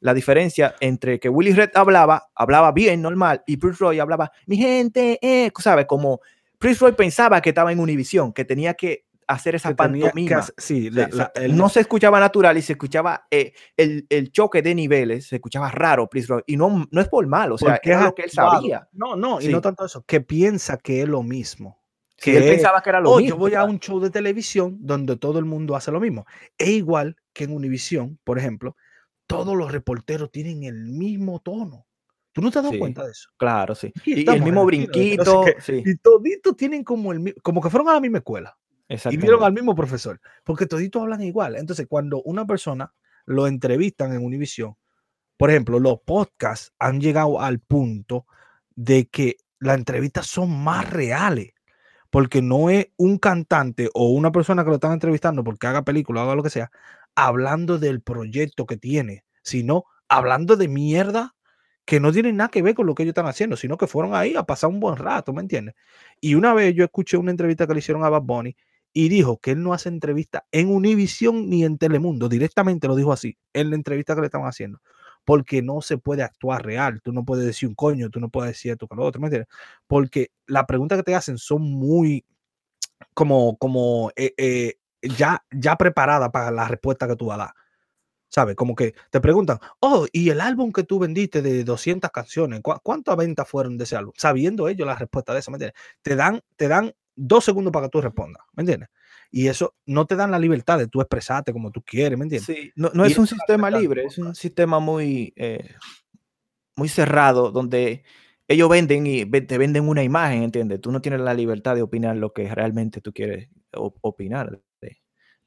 la diferencia entre que Willy Red hablaba, hablaba bien, normal, y Prince Roy hablaba, mi gente, eh, ¿sabes? Como Prince Roy pensaba que estaba en Univision, que tenía que hacer esa que que pantomima. hacer- sí, Sí, la- la- el- no se escuchaba natural y se escuchaba eh, el, el choque de niveles, se escuchaba raro, Prince Roy, y no, no es por mal, o sea, es lo que él sabía. No, no, y Sí. no tanto eso, que piensa que es lo mismo. Que Que él pensaba que era lo "Oh, mismo. yo voy a un show de televisión donde todo el mundo hace lo mismo. Es igual que en Univision, por ejemplo, todos los reporteros tienen el mismo tono. ¿Tú no te has dado Sí. cuenta de eso? Claro, sí. Y, el mismo que brinquito, sí, Y toditos tienen como el como que fueron a la misma escuela. y exactamente. vieron al mismo profesor, porque toditos hablan igual. Entonces, cuando una persona lo entrevistan en Univision, por ejemplo, los podcasts han llegado al punto de que las entrevistas son más reales, porque no es un cantante o una persona que lo están entrevistando porque haga película o haga lo que sea, hablando del proyecto que tiene, sino hablando de mierda que no tienen nada que ver con lo que ellos están haciendo, sino que fueron ahí a pasar un buen rato, ¿me entiendes? Y una vez yo escuché una entrevista que le hicieron a Bad Bunny y dijo que él no hace entrevista en Univision ni en Telemundo, directamente lo dijo así, en la entrevista que le estaban haciendo, porque no se puede actuar real, tú no puedes decir un coño, tú no puedes decir esto con lo otro, ¿me entiendes? Porque las preguntas que te hacen son muy como, como eh, eh, ya, ya preparadas para la respuesta que tú vas a dar. ¿Sabes? Como que te preguntan, oh, y el álbum que tú vendiste de 200 canciones, ¿cu- ¿cuántas ventas fueron de ese álbum? Sabiendo ellos la respuesta de eso, ¿me entiendes? Te dan, te dan dos segundos para que tú respondas, ¿me entiendes? Y eso no te dan la libertad de tú expresarte como tú quieres, ¿me entiendes? Sí, no, no es un sistema libre, es un sistema muy, eh, muy cerrado donde ellos venden y te venden una imagen, ¿entiendes? Tú no tienes la libertad de opinar lo que realmente tú quieres opinar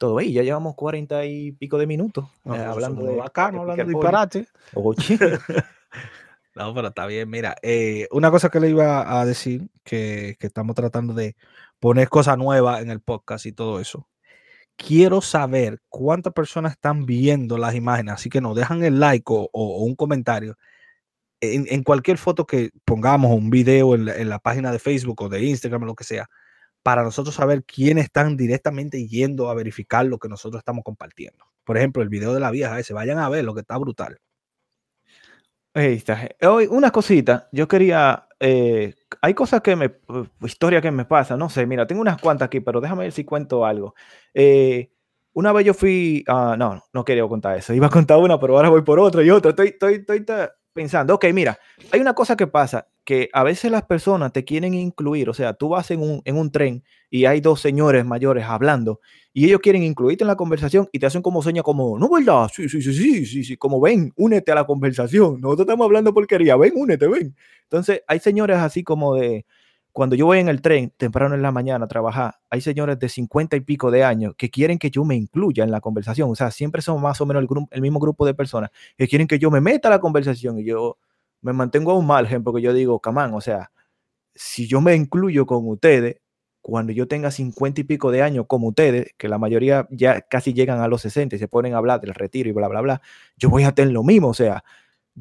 todo. Y ya llevamos cuarenta y pico de minutos No, eh, hablando de, bacanos, de hablando de disparate. Oye, [LAUGHS] No, pero está bien. Mira, eh, una cosa que le iba a decir, que, que estamos tratando de poner cosas nuevas en el podcast y todo eso. Quiero saber cuántas personas están viendo las imágenes, así que nos dejan el like o, o- un comentario en, en cualquier foto que pongamos un video en la, en la página de Facebook o de Instagram lo que sea, para nosotros saber quiénes están directamente yendo a verificar lo que nosotros estamos compartiendo. Por ejemplo, el video de la vieja ese, vayan a ver lo que está brutal. ahí está. Hoy, una cosita, yo quería, eh, hay cosas que me, uh, historia que me pasa, no sé, mira, tengo unas cuantas aquí, pero déjame ver si cuento algo. Eh, una vez yo fui, ah, no, no quería contar eso, iba a contar una, pero ahora voy por otra y otra, estoy, estoy, estoy pensando, ok, mira, hay una cosa que pasa, que a veces las personas te quieren incluir, o sea, tú vas en un, en un tren y hay dos señores mayores hablando y ellos quieren incluirte en la conversación y te hacen como señas como, no, ¿verdad? Sí, sí, sí, sí, sí, sí, como ven, únete a la conversación, nosotros estamos hablando porquería, ven, únete, ven. Entonces, hay señores así como de, cuando yo voy en el tren temprano en la mañana a trabajar, hay señores de 50 y pico de años que quieren que yo me incluya en la conversación, o sea, siempre son más o menos el, gru- el mismo grupo de personas que quieren que yo me meta a la conversación y yo me mantengo a un margen porque yo digo, camán, o sea, si yo me incluyo con ustedes, cuando yo tenga 50 y pico de años como ustedes, que la mayoría ya casi llegan a los 60 y se ponen a hablar del retiro y bla, bla, bla, yo voy a tener lo mismo, o sea,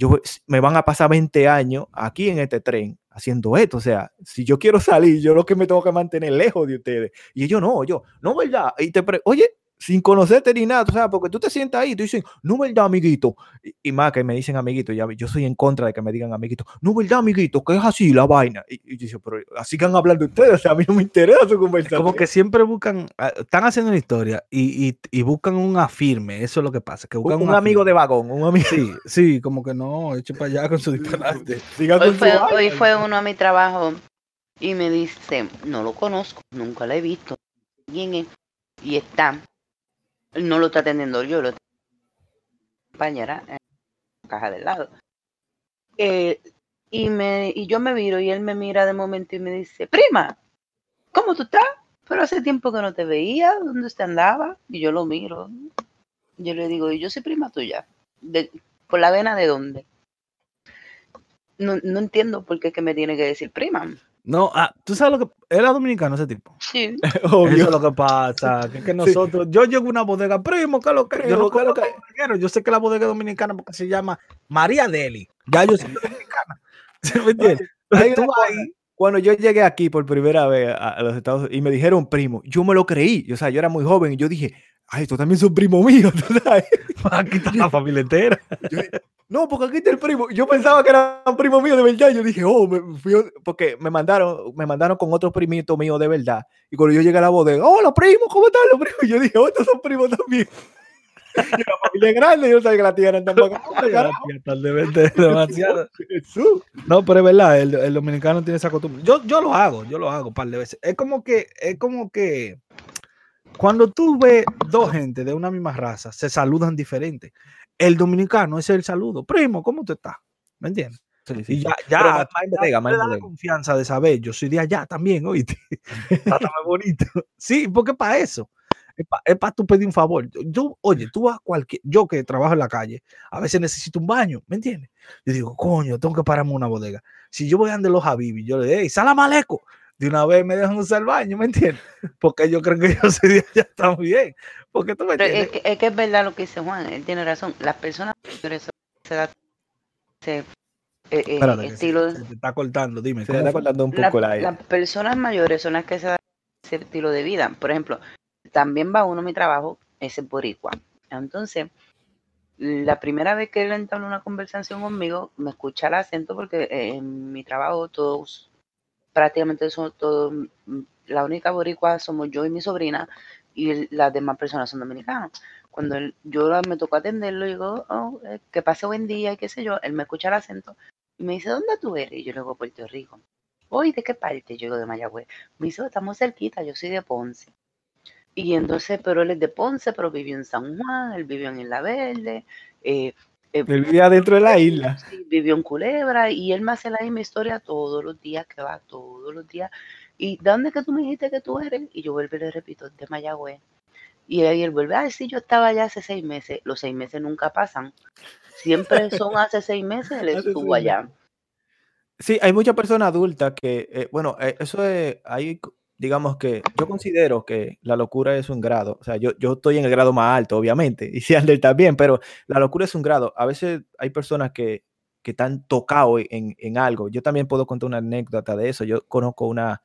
yo me van a pasar 20 años aquí en este tren haciendo esto, o sea, si yo quiero salir, yo lo que me tengo que mantener lejos de ustedes. Y ellos no, yo, no, ¿verdad? Y te pre- oye, sin conocerte ni nada, tú sabes, porque tú te sientas ahí y tú dices, no, ¿verdad, amiguito? Y, y más que me dicen amiguito, ya, yo soy en contra de que me digan amiguito, no, ¿verdad, amiguito? Que es así la vaina. Y, y yo digo, pero así que han hablando ustedes, o sea, a mí no me interesa su conversación. Como que siempre buscan, ah, están haciendo una historia y, y- y buscan un afirme, eso es lo que pasa, que buscan un amigo de vagón, un amigo. Sí, sí, como que no, eche para allá con su disparate. [LAUGHS] Siga Hoy con fue, vaina. hoy fue uno a mi trabajo y me dice, no lo conozco, nunca lo he visto. ¿Quién es? Y está, no lo está atendiendo yo, lo está compañera en la caja del lado. Eh, Y, me, y yo me viro y él me mira de momento y me dice, prima, ¿cómo tú estás? Pero hace tiempo que no te veía, ¿dónde usted andaba? Y yo lo miro. Yo le digo, y yo soy prima tuya. De, ¿Por la vena de dónde? No, no entiendo por qué que me tiene que decir prima. No, ah, tú sabes lo que. Era dominicano ese tipo. Sí. [LAUGHS] Eso Obvio. es lo que pasa. Que, es que nosotros. Yo llego a una bodega, primo, ¿qué es lo que? Yo, no ¿qué es lo yo sé que la bodega es dominicana porque se llama María Deli. Ya yo soy dominicana. [LAUGHS] ¿Sí me entiendes? Hay Tú ahí, Cuando yo llegué aquí por primera vez a, a los Estados Unidos y me dijeron primo, yo me lo creí. O sea, yo era muy joven y yo dije, ay, tú también sos primo mío. [LAUGHS] ¿tú sabes? aquí está la familia entera. Yo- no, porque aquí está el primo. Yo pensaba que era un primo mío de verdad. Yo dije, oh, me fui porque me mandaron, me mandaron con otro primito mío de verdad. Y cuando yo llegué a la bodega, hola primo, ¿cómo están los primos? Y yo dije, oh, estos son primos también. [LAUGHS] Y la familia es grande, yo no sabía que la tía era tan bacana. carajo. Tal de verte [LAUGHS] demasiado. No, pero es verdad, el, el dominicano tiene esa costumbre. Yo, yo lo hago, yo lo hago un par de veces. Es como que, es como que cuando tú ves dos gente de una misma raza, se saludan diferente. El dominicano es el saludo. Primo, ¿cómo tú estás? ¿Me entiendes? Sí, sí, Y ya, ya, más- más ya- más en das la confianza de saber, yo soy de allá también, oíste. [LAUGHS] Trátame bonito. Sí, porque para eso. Es para tú pedir un favor. Yo- oye, tú vas a cualquier. Yo que trabajo en la calle, a veces necesito un baño, ¿me entiendes? Yo digo, coño, tengo que pararme una bodega. Si yo voy a andar los Habibi, yo le digo, hey, sala maleco. De una vez me dejan usar el baño, ¿me entiendes? Porque yo creo que yo soy de allá también. Porque tú me entiendes. es que, es que es verdad lo que dice Juan, él tiene razón. Las personas mayores son- se da ese eh, eh, Espérate, se- estilo. se te está cortando, dime. Se me ¿cómo está cortando un la- poco la las personas mayores son las que se dan ese estilo de vida. Por ejemplo, también va uno a mi trabajo, ese es boricua. Entonces, la primera vez que él entabló una conversación conmigo, me escucha el acento porque eh, en mi trabajo todos, prácticamente son todos, mm, la única boricua somos yo y mi sobrina y las demás personas son dominicanas. Cuando él- yo la- me tocó atenderlo, digo, oh, eh, que pase buen día y qué sé yo, él me escucha el acento y me dice, ¿dónde tú eres? Y yo le digo, Puerto Rico. Hoy, ¿de qué parte? Yo digo, de Mayagüez. Me dice, "Oh, estamos cerquita, yo soy de Ponce. Y entonces, pero él es de Ponce, pero vivió en San Juan, él vivió en Isla Verde, eh, Él vivía dentro de la isla. vivió en Culebra y él me hace la misma historia todos los días, que va todos los días. ¿Y de dónde que tú me dijiste que tú eres? Y yo vuelvo y le repito, de Mayagüez. Y ahí él vuelve, ay, sí, yo estaba allá hace seis meses. Los seis meses nunca pasan. Siempre son hace seis meses, él [LAUGHS] estuvo allá. Sí, hay muchas personas adultas que, eh, bueno, eh, eso es, hay, digamos que yo considero que la locura es un grado, o sea, yo, yo estoy en el grado más alto, obviamente, y Sander también, pero la locura es un grado. A veces hay personas que, que están tocados en, en algo. Yo también puedo contar una anécdota de eso. Yo conozco una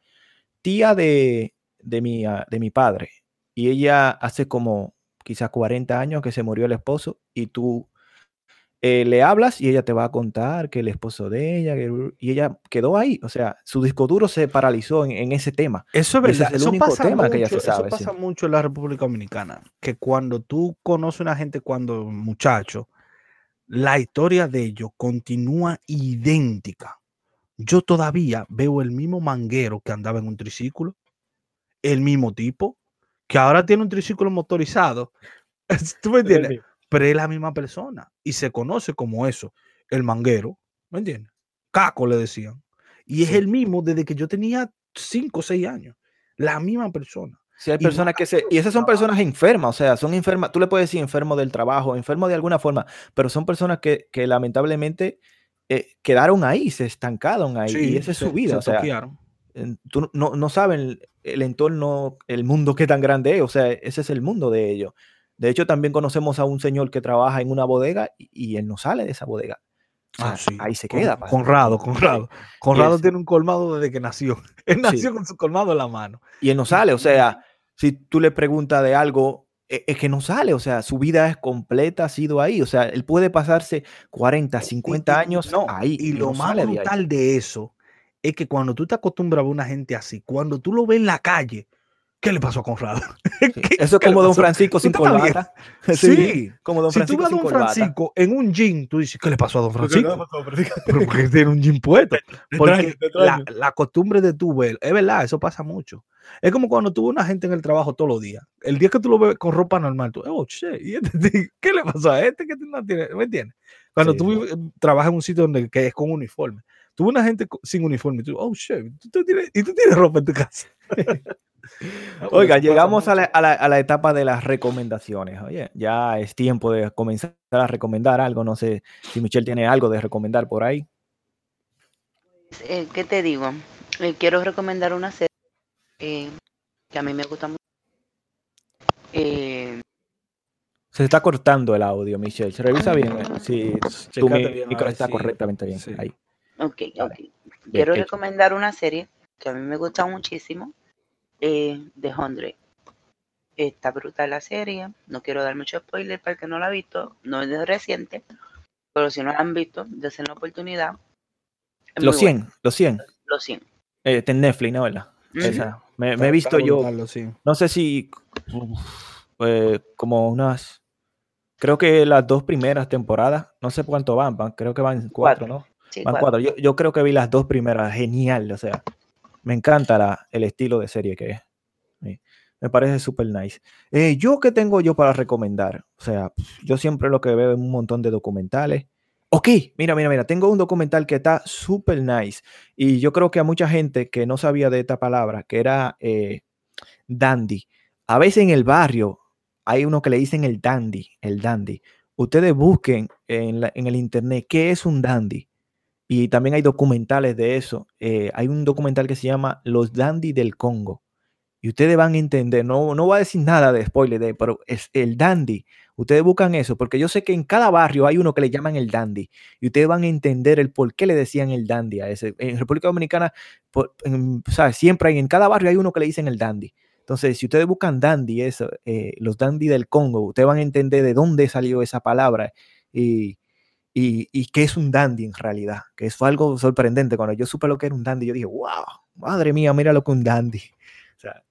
tía de, de, mi, ah, de mi padre, y ella hace como quizás 40 años que se murió el esposo, y tú eh, le hablas y ella te va a contar que el esposo de ella, que- y ella quedó ahí, o sea, su disco duro se paralizó en, en ese tema. Eso es ese verdad. es el eso único pasa tema que ya se mucho, sabe, Eso sí. pasa mucho en la República Dominicana. Que cuando tú conoces a una gente cuando muchacho, la historia de ellos continúa idéntica. Yo todavía veo el mismo manguero que andaba en un triciclo, el mismo tipo, que ahora tiene un triciclo motorizado. [LAUGHS] ¿Tú me entiendes? Pero es la misma persona y se conoce como eso, el manguero, ¿me entiendes? Caco le decían. Y es Sí. el mismo desde que yo tenía 5 o 6 años. La misma persona. Sí, hay personas que se, y esas son personas enfermas, o sea, son enfermas, tú le puedes decir enfermo del trabajo, enfermo de alguna forma, pero son personas que, que lamentablemente eh, quedaron ahí, se estancaron ahí, y esa es su vida, se o sea, tú no, no saben el entorno, el mundo que tan grande es, o sea, ese es el mundo de ellos. De hecho, también conocemos a un señor que trabaja en una bodega y, y él no sale de esa bodega. Ah, sí. Ahí se Con- queda. pa- Conrado, Conrado. Conrado es- tiene un colmado desde que nació. [LAUGHS] Él Sí. nació con su colmado en la mano. Y él no sale, o sea, si tú le preguntas de algo, e- es que no sale, o sea, su vida es completa, ha sido ahí, o sea, él puede pasarse 40, 50 Y- y- años no, ahí. Y y lo no más sale de brutal de eso es que cuando tú te acostumbras a una gente así, cuando tú lo ves en la calle, ¿qué le pasó a Conrado? Sí, [LAUGHS] ¿Qué- Eso es como Don pasó? Francisco ¿Tú sin corbata. Sí. como Don si tú Francisco ves a Don corbata. Francisco en un jean, tú dices, ¿qué le pasó a Don ¿Qué le Francisco? Francisco? Pero porque tiene un jean puesto. [LAUGHS] Porque la, costumbre de tu ver, es verdad, eso pasa mucho. Es como cuando tú ves una gente en el trabajo todos los días. El día que tú lo ves con ropa normal, tú, oh, shit, ¿y este? [LAUGHS] ¿qué le pasó a este que no tiene? ¿Me entiendes? Cuando Sí, tú trabajas en un sitio donde que es con uniforme. Tuve una gente sin uniforme. y tú, oh, tú, tú tienes, y tú tienes ropa en tu casa. Ah, Oiga, llegamos a la, a la- a la etapa de las recomendaciones. Oye, ya es tiempo de comenzar a recomendar algo. No sé si Michelle tiene algo de recomendar por ahí. Eh, ¿Qué te digo? Eh, quiero recomendar una serie eh, que a mí me gusta mucho. Eh, Se está cortando el audio, Michelle. Se revisa bien. eh, Si tu micro está correctamente bien. sí. Ahí. ok, ok. Quiero recomendar una serie que a mí me gusta muchísimo, eh, The Hundred. Está brutal la serie. No quiero dar mucho spoiler para el que no la ha visto. No es de reciente, pero si no la han visto, desen la oportunidad. Es Los muy buena. 100, los 100. Los 100. Eh, está en Netflix, ¿no? ¿Verdad? Esa. Me, he visto yo, sí. no sé si eh, como unas, creo que las dos primeras temporadas, no sé cuánto van, van- creo que van cuatro, Cuatro. ¿no? Sí, Van cuatro. cuatro. Yo, yo creo que vi las dos primeras, genial, o sea, me encanta el estilo de serie que es. Me parece súper nice. Eh, yo qué tengo yo para recomendar, o sea, yo siempre lo que veo es un montón de documentales. Ok, mira, mira, mira, tengo un documental que está súper nice y yo creo que a mucha gente que no sabía de esta palabra, que era eh, dandy, a veces en el barrio hay uno que le dicen el dandy, el dandy. Ustedes busquen en, la- en el internet qué es un dandy y también hay documentales de eso. Eh, hay un documental que se llama Los Dandy del Congo. Y ustedes van a entender, no, no voy a decir nada de spoiler, de, pero es el dandy. Ustedes buscan eso, porque yo sé que en cada barrio hay uno que le llaman el dandy. Y ustedes van a entender el por qué le decían el dandy a ese. En República Dominicana, por- siempre en cada barrio hay uno que le dicen el dandy. Entonces, si ustedes buscan dandy, eso, eh, los dandy del Congo, ustedes van a entender de dónde salió esa palabra. Y, y, y qué es un dandy en realidad, que fue algo sorprendente. Cuando yo supe lo que era un dandy, yo dije, wow, madre mía, mira lo que es un dandy. O sea,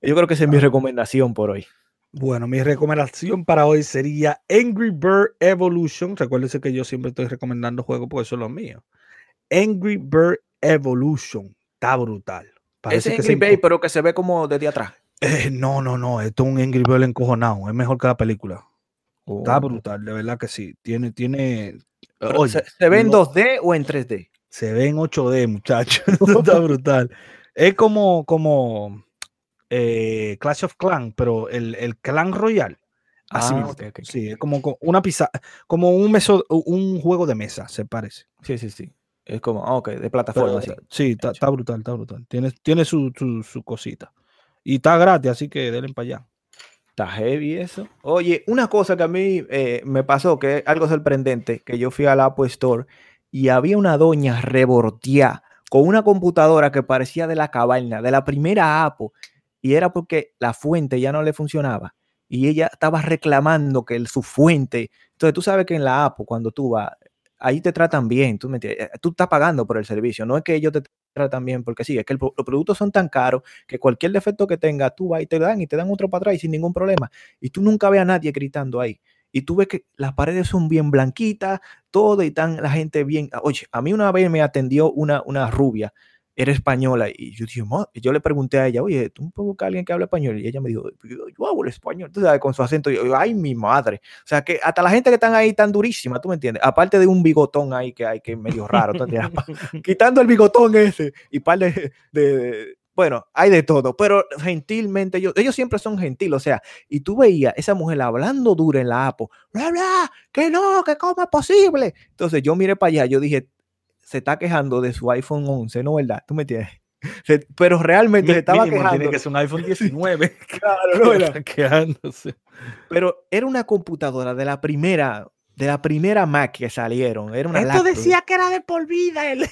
yo creo que esa es mi recomendación por hoy. Bueno, mi recomendación para hoy sería Angry Bird Evolution. Recuérdense que yo siempre estoy recomendando juegos porque eso es lo mío. Angry Bird Evolution. Está brutal. Parece que se Angry Bird, pero que se ve como desde atrás. Eh, no, no, no. Esto es un Angry Bird encojonado. Es mejor que la película. Está Oh. brutal, de verdad que sí. Tiene, tiene. Oye, ¿se, se ve en no- 2D o en 3D? se ve en 8D, muchachos. [LAUGHS] Está [LAUGHS] brutal. Es como, como eh, Clash of Clan, pero el, el Clan Royal. Así Ah. Sí, es como co- una pizza, como un meso, un juego de mesa, se parece. Sí, sí, sí. Es como, ah, ok, de plataforma. sí. sí, está, está brutal, está brutal. Tiene, tiene su, su, su cosita. Y está gratis, así que denle para allá. Está heavy eso. Oye, una cosa que a mí eh, me pasó, que es algo sorprendente, que yo fui al Apple Store y había una doña reborteada con una computadora que parecía de la cabaña, de la primera Apple, y era porque la fuente ya no le funcionaba. Y ella estaba reclamando que el- su fuente. Entonces, tú sabes que en la Apple, cuando tú vas, ahí te tratan bien. Tú, me? Eh, tú estás pagando por el servicio. No es que ellos te tratan bien, porque sí, es que el los productos son tan caros que cualquier defecto que tenga, tú vas y te dan y te dan otro para atrás sin ningún problema. Y tú nunca ves a nadie gritando ahí. Y tú ves que las paredes son bien blanquitas, todo y tan la gente bien. Oye, a mí una vez me atendió una, una rubia, era española, y yo dije, yo le pregunté a ella, oye, ¿tú buscar a alguien que hable español? Y ella me dijo, yo, hablo español, tú sabes, con su acento, y yo, ay, mi madre. O sea, que hasta la gente que están ahí tan durísima, ¿tú me entiendes? Aparte de un bigotón ahí que hay que es medio raro, [LAUGHS] quitando el bigotón ese y par de, de- de- bueno, hay de todo, pero gentilmente ellos, ellos siempre son gentiles, o sea, y tú veías esa mujer hablando dura en la Apo, bla, bla, que no, que cómo es posible. Entonces yo miré para allá, yo dije, se está quejando de su iPhone 11, ¿no verdad? ¿Tú me entiendes? [LAUGHS] Se- pero realmente se estaba Mínimo, quejando. Tiene que ser un iPhone [LAUGHS] 19. [LAUGHS] Claro, ¿no verdad? Está quejándose. Pero era una computadora de la primera, de la primera Mac que salieron. Era una Esto laptop. decía que era de por vida. El...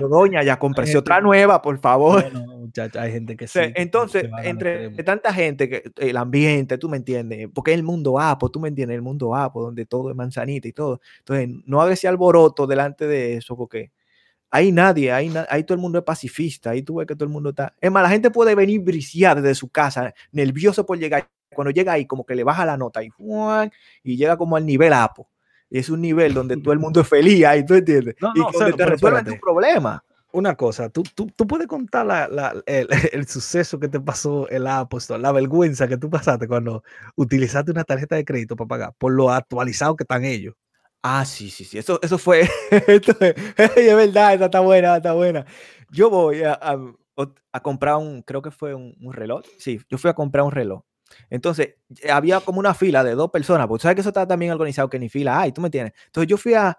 Doña, ya compré otra nueva, por favor. No, no, muchacha, hay gente que sí. que entonces, entre tanta gente, que el ambiente, tú me entiendes, porque es el mundo Apo, tú me entiendes, el mundo Apo, donde todo es manzanita y todo. Entonces, no haga ese alboroto delante de eso, porque hay nadie, ahí, todo el mundo es pacifista, ahí tú ves que todo el mundo está. Es más, la gente puede venir briciar desde su casa, nervioso por llegar. Cuando llega ahí, como que le baja la nota y, y llega como al nivel Apo. Y es un nivel donde todo el [LAUGHS] mundo es feliz, ahí tú entiendes. No, y no, donde cero, te resuelven tu problema. Una cosa, tú, tú, tú puedes contar la, la- el, [LAUGHS] el suceso que te pasó Apple Store, la vergüenza que tú pasaste cuando utilizaste una tarjeta de crédito para pagar, por lo actualizado que están ellos. Ah, sí, sí, sí. Eso, eso fue. [LAUGHS] es, verdad, esa está buena, está buena. Yo voy a, a- a comprar un, creo que fue un, un reloj. Sí, yo fui a comprar un reloj. Entonces, eh, había como una fila de dos personas, porque sabes que eso está también organizado, que ni fila hay, tú me entiendes. Entonces, yo fui a.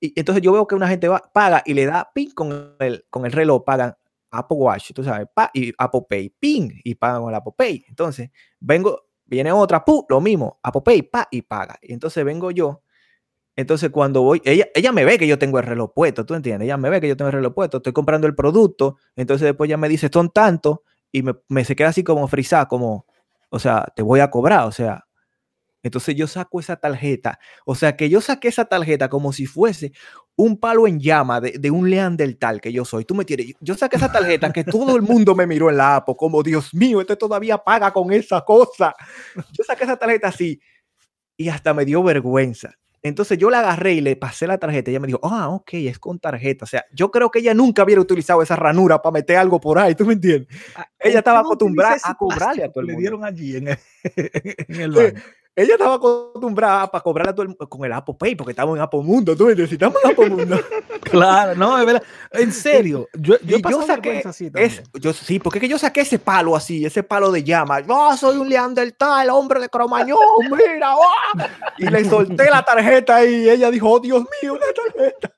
Y entonces, yo veo que una gente va, paga y le da pin con el, con el reloj, pagan Apple Watch, tú sabes, pa, y Apple Pay, pin, y pagan con el Apple Pay. Entonces, vengo, viene otra, pu, lo mismo, Apple Pay, pa, y paga. Y entonces vengo yo. Entonces, cuando voy, ella, ella me ve que yo tengo el reloj puesto, ¿tú entiendes? Ella me ve que yo tengo el reloj puesto, estoy comprando el producto, entonces después ella me dice, son tantos, y me, me se queda así como frisada, como, o sea, te voy a cobrar, o sea. Entonces yo saco esa tarjeta, o sea, que yo saqué esa tarjeta como si fuese un palo en llama de, de un leandertal que yo soy. Tú me tienes, yo, saqué esa tarjeta que todo el mundo me miró en la Apple, como, Dios mío, este todavía paga con esa cosa. Yo saqué esa tarjeta así y hasta me dio vergüenza. Entonces yo la agarré y le pasé la tarjeta. Ella me dijo, ah, ok, es con tarjeta. O sea, yo creo que ella nunca hubiera utilizado esa ranura para meter algo por ahí, ¿tú me entiendes? Ella estaba acostumbrada a cobrarle a todo el Le mundo. dieron allí en el, [LAUGHS] en el Sí. Ella estaba acostumbrada para cobrarle a todo el con el Apple Pay, porque estamos en Apple Mundo, tú me estamos en Apple Mundo. [LAUGHS] Claro, no, es verdad. En serio, yo, yo, yo saqué así Es, yo, sí, porque es que yo saqué ese palo así, ese palo de llama. Yo soy un leandertal, hombre de Cromañón, mira. ¡ah! Y le solté la tarjeta y ella dijo, oh Dios mío, una tarjeta.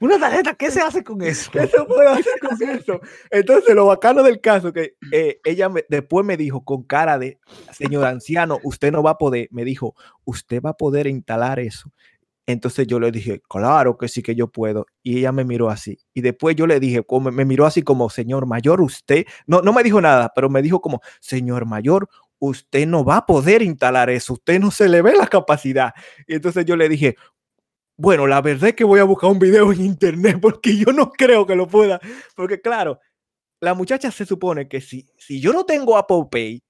Una tarjeta, ¿qué se hace con eso? ¿Qué se puede hacer con [LAUGHS] eso? Entonces, lo bacano del caso que eh, ella me- después me dijo con cara de, señor anciano, usted no va a poder, me dijo, usted va a poder instalar eso. Entonces yo le dije, claro que sí que yo puedo. Y ella me miró así. Y después yo le dije, como, me miró así como, señor mayor, usted, no, no me dijo nada, pero me dijo como, señor mayor, usted no va a poder instalar eso, usted no se le ve la capacidad. Y entonces yo le dije, bueno, la verdad es que voy a buscar un video en internet [LAUGHS] porque yo no creo que lo pueda. Porque claro, la muchacha se supone que si, si yo no tengo Apple Pay,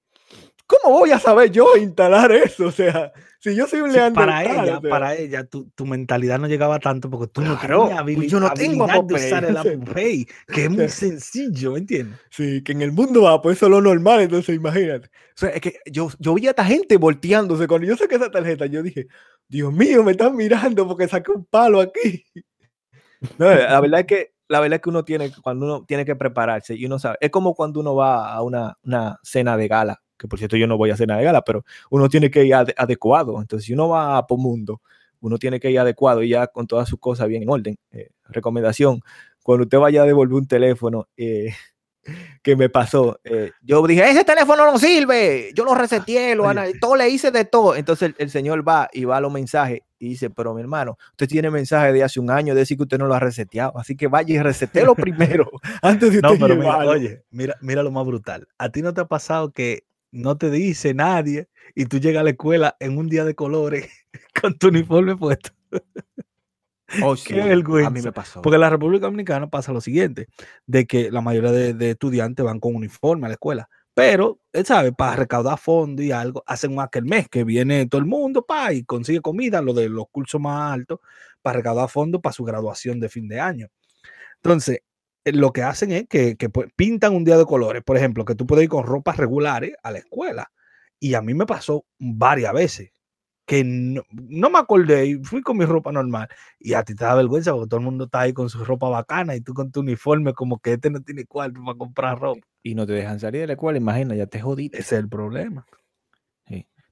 ¿cómo voy a saber yo instalar eso? O sea, si yo soy un para ella, o sea, para ella, tu, tu mentalidad no llegaba tanto porque tú Claro, no tenías pues habili- yo no tengo habilidad de usar el. [LAUGHS] Apple Pay, que es muy [LAUGHS] sencillo, ¿me entiendes? Sí, que en el mundo va, pues eso es lo normal, entonces imagínate. O sea, es que yo, yo vi a esta gente volteándose. Cuando yo saqué esa tarjeta, yo dije, Dios mío, me están mirando porque saqué un palo aquí. [LAUGHS] No, la verdad es que la verdad es que uno tiene, cuando uno tiene que prepararse y uno sabe, es como cuando uno va a una, una cena de gala, que por cierto yo no voy a cena de gala, pero uno tiene que ir ade- adecuado. Entonces, si uno va a Mundo, uno tiene que ir adecuado y ya con todas sus cosas bien en orden. Eh, recomendación, cuando usted vaya a devolver un teléfono, eh, [LAUGHS] que me pasó. eh, yo dije, ese teléfono no sirve, yo lo reseteé, lo todo le hice de todo. Entonces el, el señor va y va a los mensajes y dice, pero mi hermano, usted tiene mensaje de hace un año, de decir que usted no lo ha reseteado, así que vaya y resetéelo [LAUGHS] primero, [LAUGHS] antes de usted No, pero mira, llevarlo". oye, mira, mira lo más brutal. ¿A ti no te ha pasado que no te dice nadie y tú llegas a la escuela en un día de colores [LAUGHS] con tu uniforme puesto? Oh, [LAUGHS] qué sí, A mí vergüenza, me pasó. Porque en la República Dominicana pasa lo siguiente, de que la mayoría de, de estudiantes van con uniforme a la escuela, pero, él sabe, para recaudar fondos y algo, hacen un aquel mes que viene todo el mundo, pa, y consigue comida, lo de los cursos más altos, para recaudar fondos para su graduación de fin de año. Entonces, eh, lo que hacen es que, que, pues, pintan un día de colores, por ejemplo, que tú puedes ir con ropas regulares a la escuela. Y a mí me pasó varias veces que no, no me acordé y fui con mi ropa normal. Y a ti te da vergüenza porque todo el mundo está ahí con su ropa bacana y tú con tu uniforme como que este no tiene cuarto para comprar ropa. Y no te dejan salir de la escuela, imagina, ya te jodiste. Ese es el problema.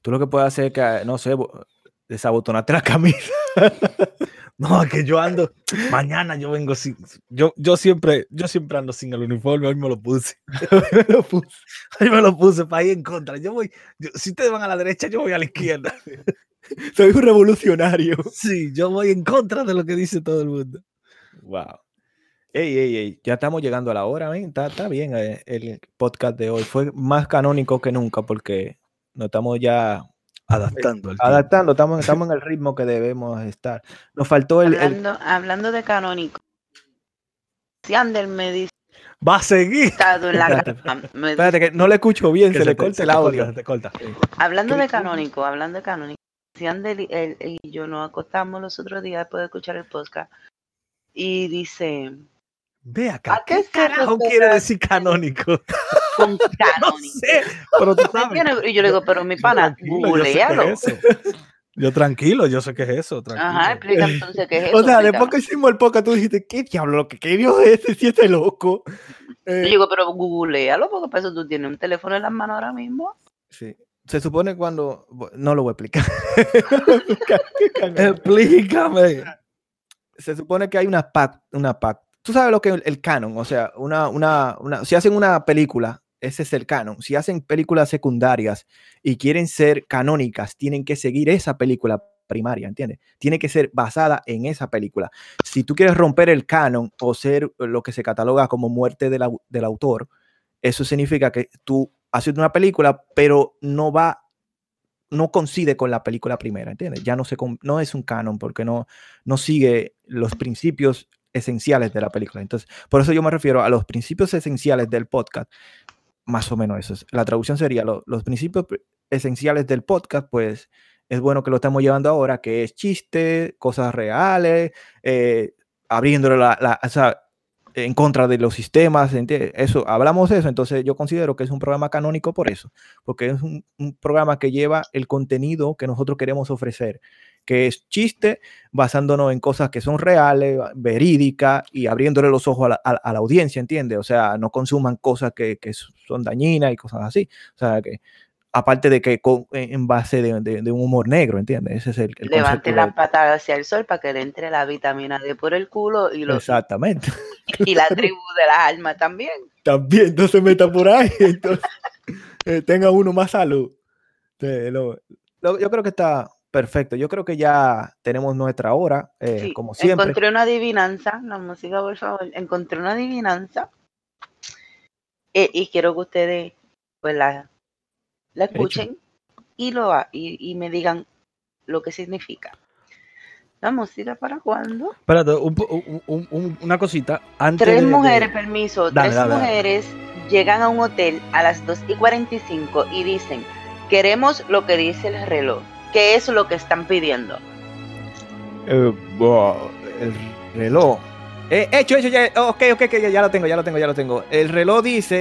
Tú lo que puedes hacer es que, no sé, bo- desabotonarte la [LAUGHS] camisa. [LAUGHS] No, que yo ando, mañana yo vengo sin, yo, yo siempre, yo siempre ando sin el uniforme, hoy me lo puse. [LAUGHS] Lo puse. Hoy me lo puse para ir en contra. Yo voy, yo- si ustedes van a la derecha, yo voy a la izquierda. [LAUGHS] Soy un revolucionario. Sí, yo voy en contra de lo que dice todo el mundo. Wow. Ey, ey, ey, ya estamos llegando a la hora, ¿ven? Está, está bien eh, el podcast de hoy. Fue más canónico que nunca porque nos estamos ya Adaptando adaptando, estamos, estamos en el ritmo que debemos estar. Nos faltó el... el- Hablando, hablando de canónico. Si Ander me dice Va a seguir. estado en la Espérate, cama, me espérate, que no le escucho bien, Que se, le te- corta se el te audio. corta, se te corta. Hablando ¿Qué- de canónico, hablando de canónico. Si Ander y, él- y yo nos acostamos los otros días después de escuchar el podcast y dice, Ve acá, ¿A qué ¿qué carajo quiere decir canónico? [LAUGHS] con [LAUGHS] No canónico. sé, pero tú ¿Me sabes. Y yo le digo, pero mi pana, googlealo. Yo tranquilo, yo sé qué es eso. Tranquilo. Ajá, explica entonces qué es [LAUGHS] eso. O sea, después que hicimos el podcast, tú dijiste, ¿qué diablo? Lo que querido es ese, si este loco. Yo Eh, digo, pero googlealo porque para eso tú tienes un teléfono en las manos ahora mismo. sí. Se supone cuando. No lo voy a explicar. Explícame. se supone que hay una pack, una pack. Tú sabes lo que es el, canon, o sea, una, una, una, si hacen una película, ese es el canon. Si hacen películas secundarias y quieren ser canónicas, tienen que seguir esa película primaria, ¿entiendes? Tiene que ser basada en esa película. Si tú quieres romper el canon o ser lo que se cataloga como muerte del, au- del autor, eso significa que tú haces una película, pero no va, no coincide con la película primera, ¿entiendes? Ya no, se, no es un canon porque no, no sigue los principios esenciales de la película. Entonces, por eso yo me refiero a los principios esenciales del podcast. Más o menos eso. es. La traducción sería lo- los principios pr- esenciales del podcast, pues es bueno que lo estamos llevando ahora, que es chiste, cosas reales, eh, abriéndole la, la- en contra de los sistemas, ¿entiendes? Eso, hablamos de eso, entonces yo considero que es un programa canónico por eso, porque es un programa que lleva el contenido que nosotros queremos ofrecer, que es chiste basándonos en cosas que son reales, verídicas y abriéndole los ojos a la, a- a la audiencia, ¿entiendes? O sea, no consuman cosas que, que son dañinas y cosas así. O sea, que aparte de que con- en base de, de- de un humor negro, ¿entiendes? Ese es el, el Levante las patas hacia el sol para que le entre la vitamina D por el culo y, lo, Exactamente. [LAUGHS] y la tribu de las almas también. También no se meta por ahí, entonces [LAUGHS] eh, tenga uno más salud. Lo- lo- yo creo que está perfecto. Yo creo que ya tenemos nuestra hora, eh, Sí, como siempre. Encontré una adivinanza, la música, por favor. Encontré una adivinanza. eh, y quiero que ustedes pues la, la escuchen y, lo, y, y me digan lo que significa. ¿La música para cuándo? Espérate, un po- un- un- un- una cosita. Antes Tres de- de- mujeres, permiso, Dale, tres dale, dale. mujeres llegan a un hotel a las 2 y 45 y dicen, queremos lo que dice el reloj. ¿Qué es lo que están pidiendo? Eh, wow, el reloj. Eh, hecho, hecho, ya. Ok, ok, ok, ya, ya lo tengo, ya lo tengo, ya lo tengo. El reloj dice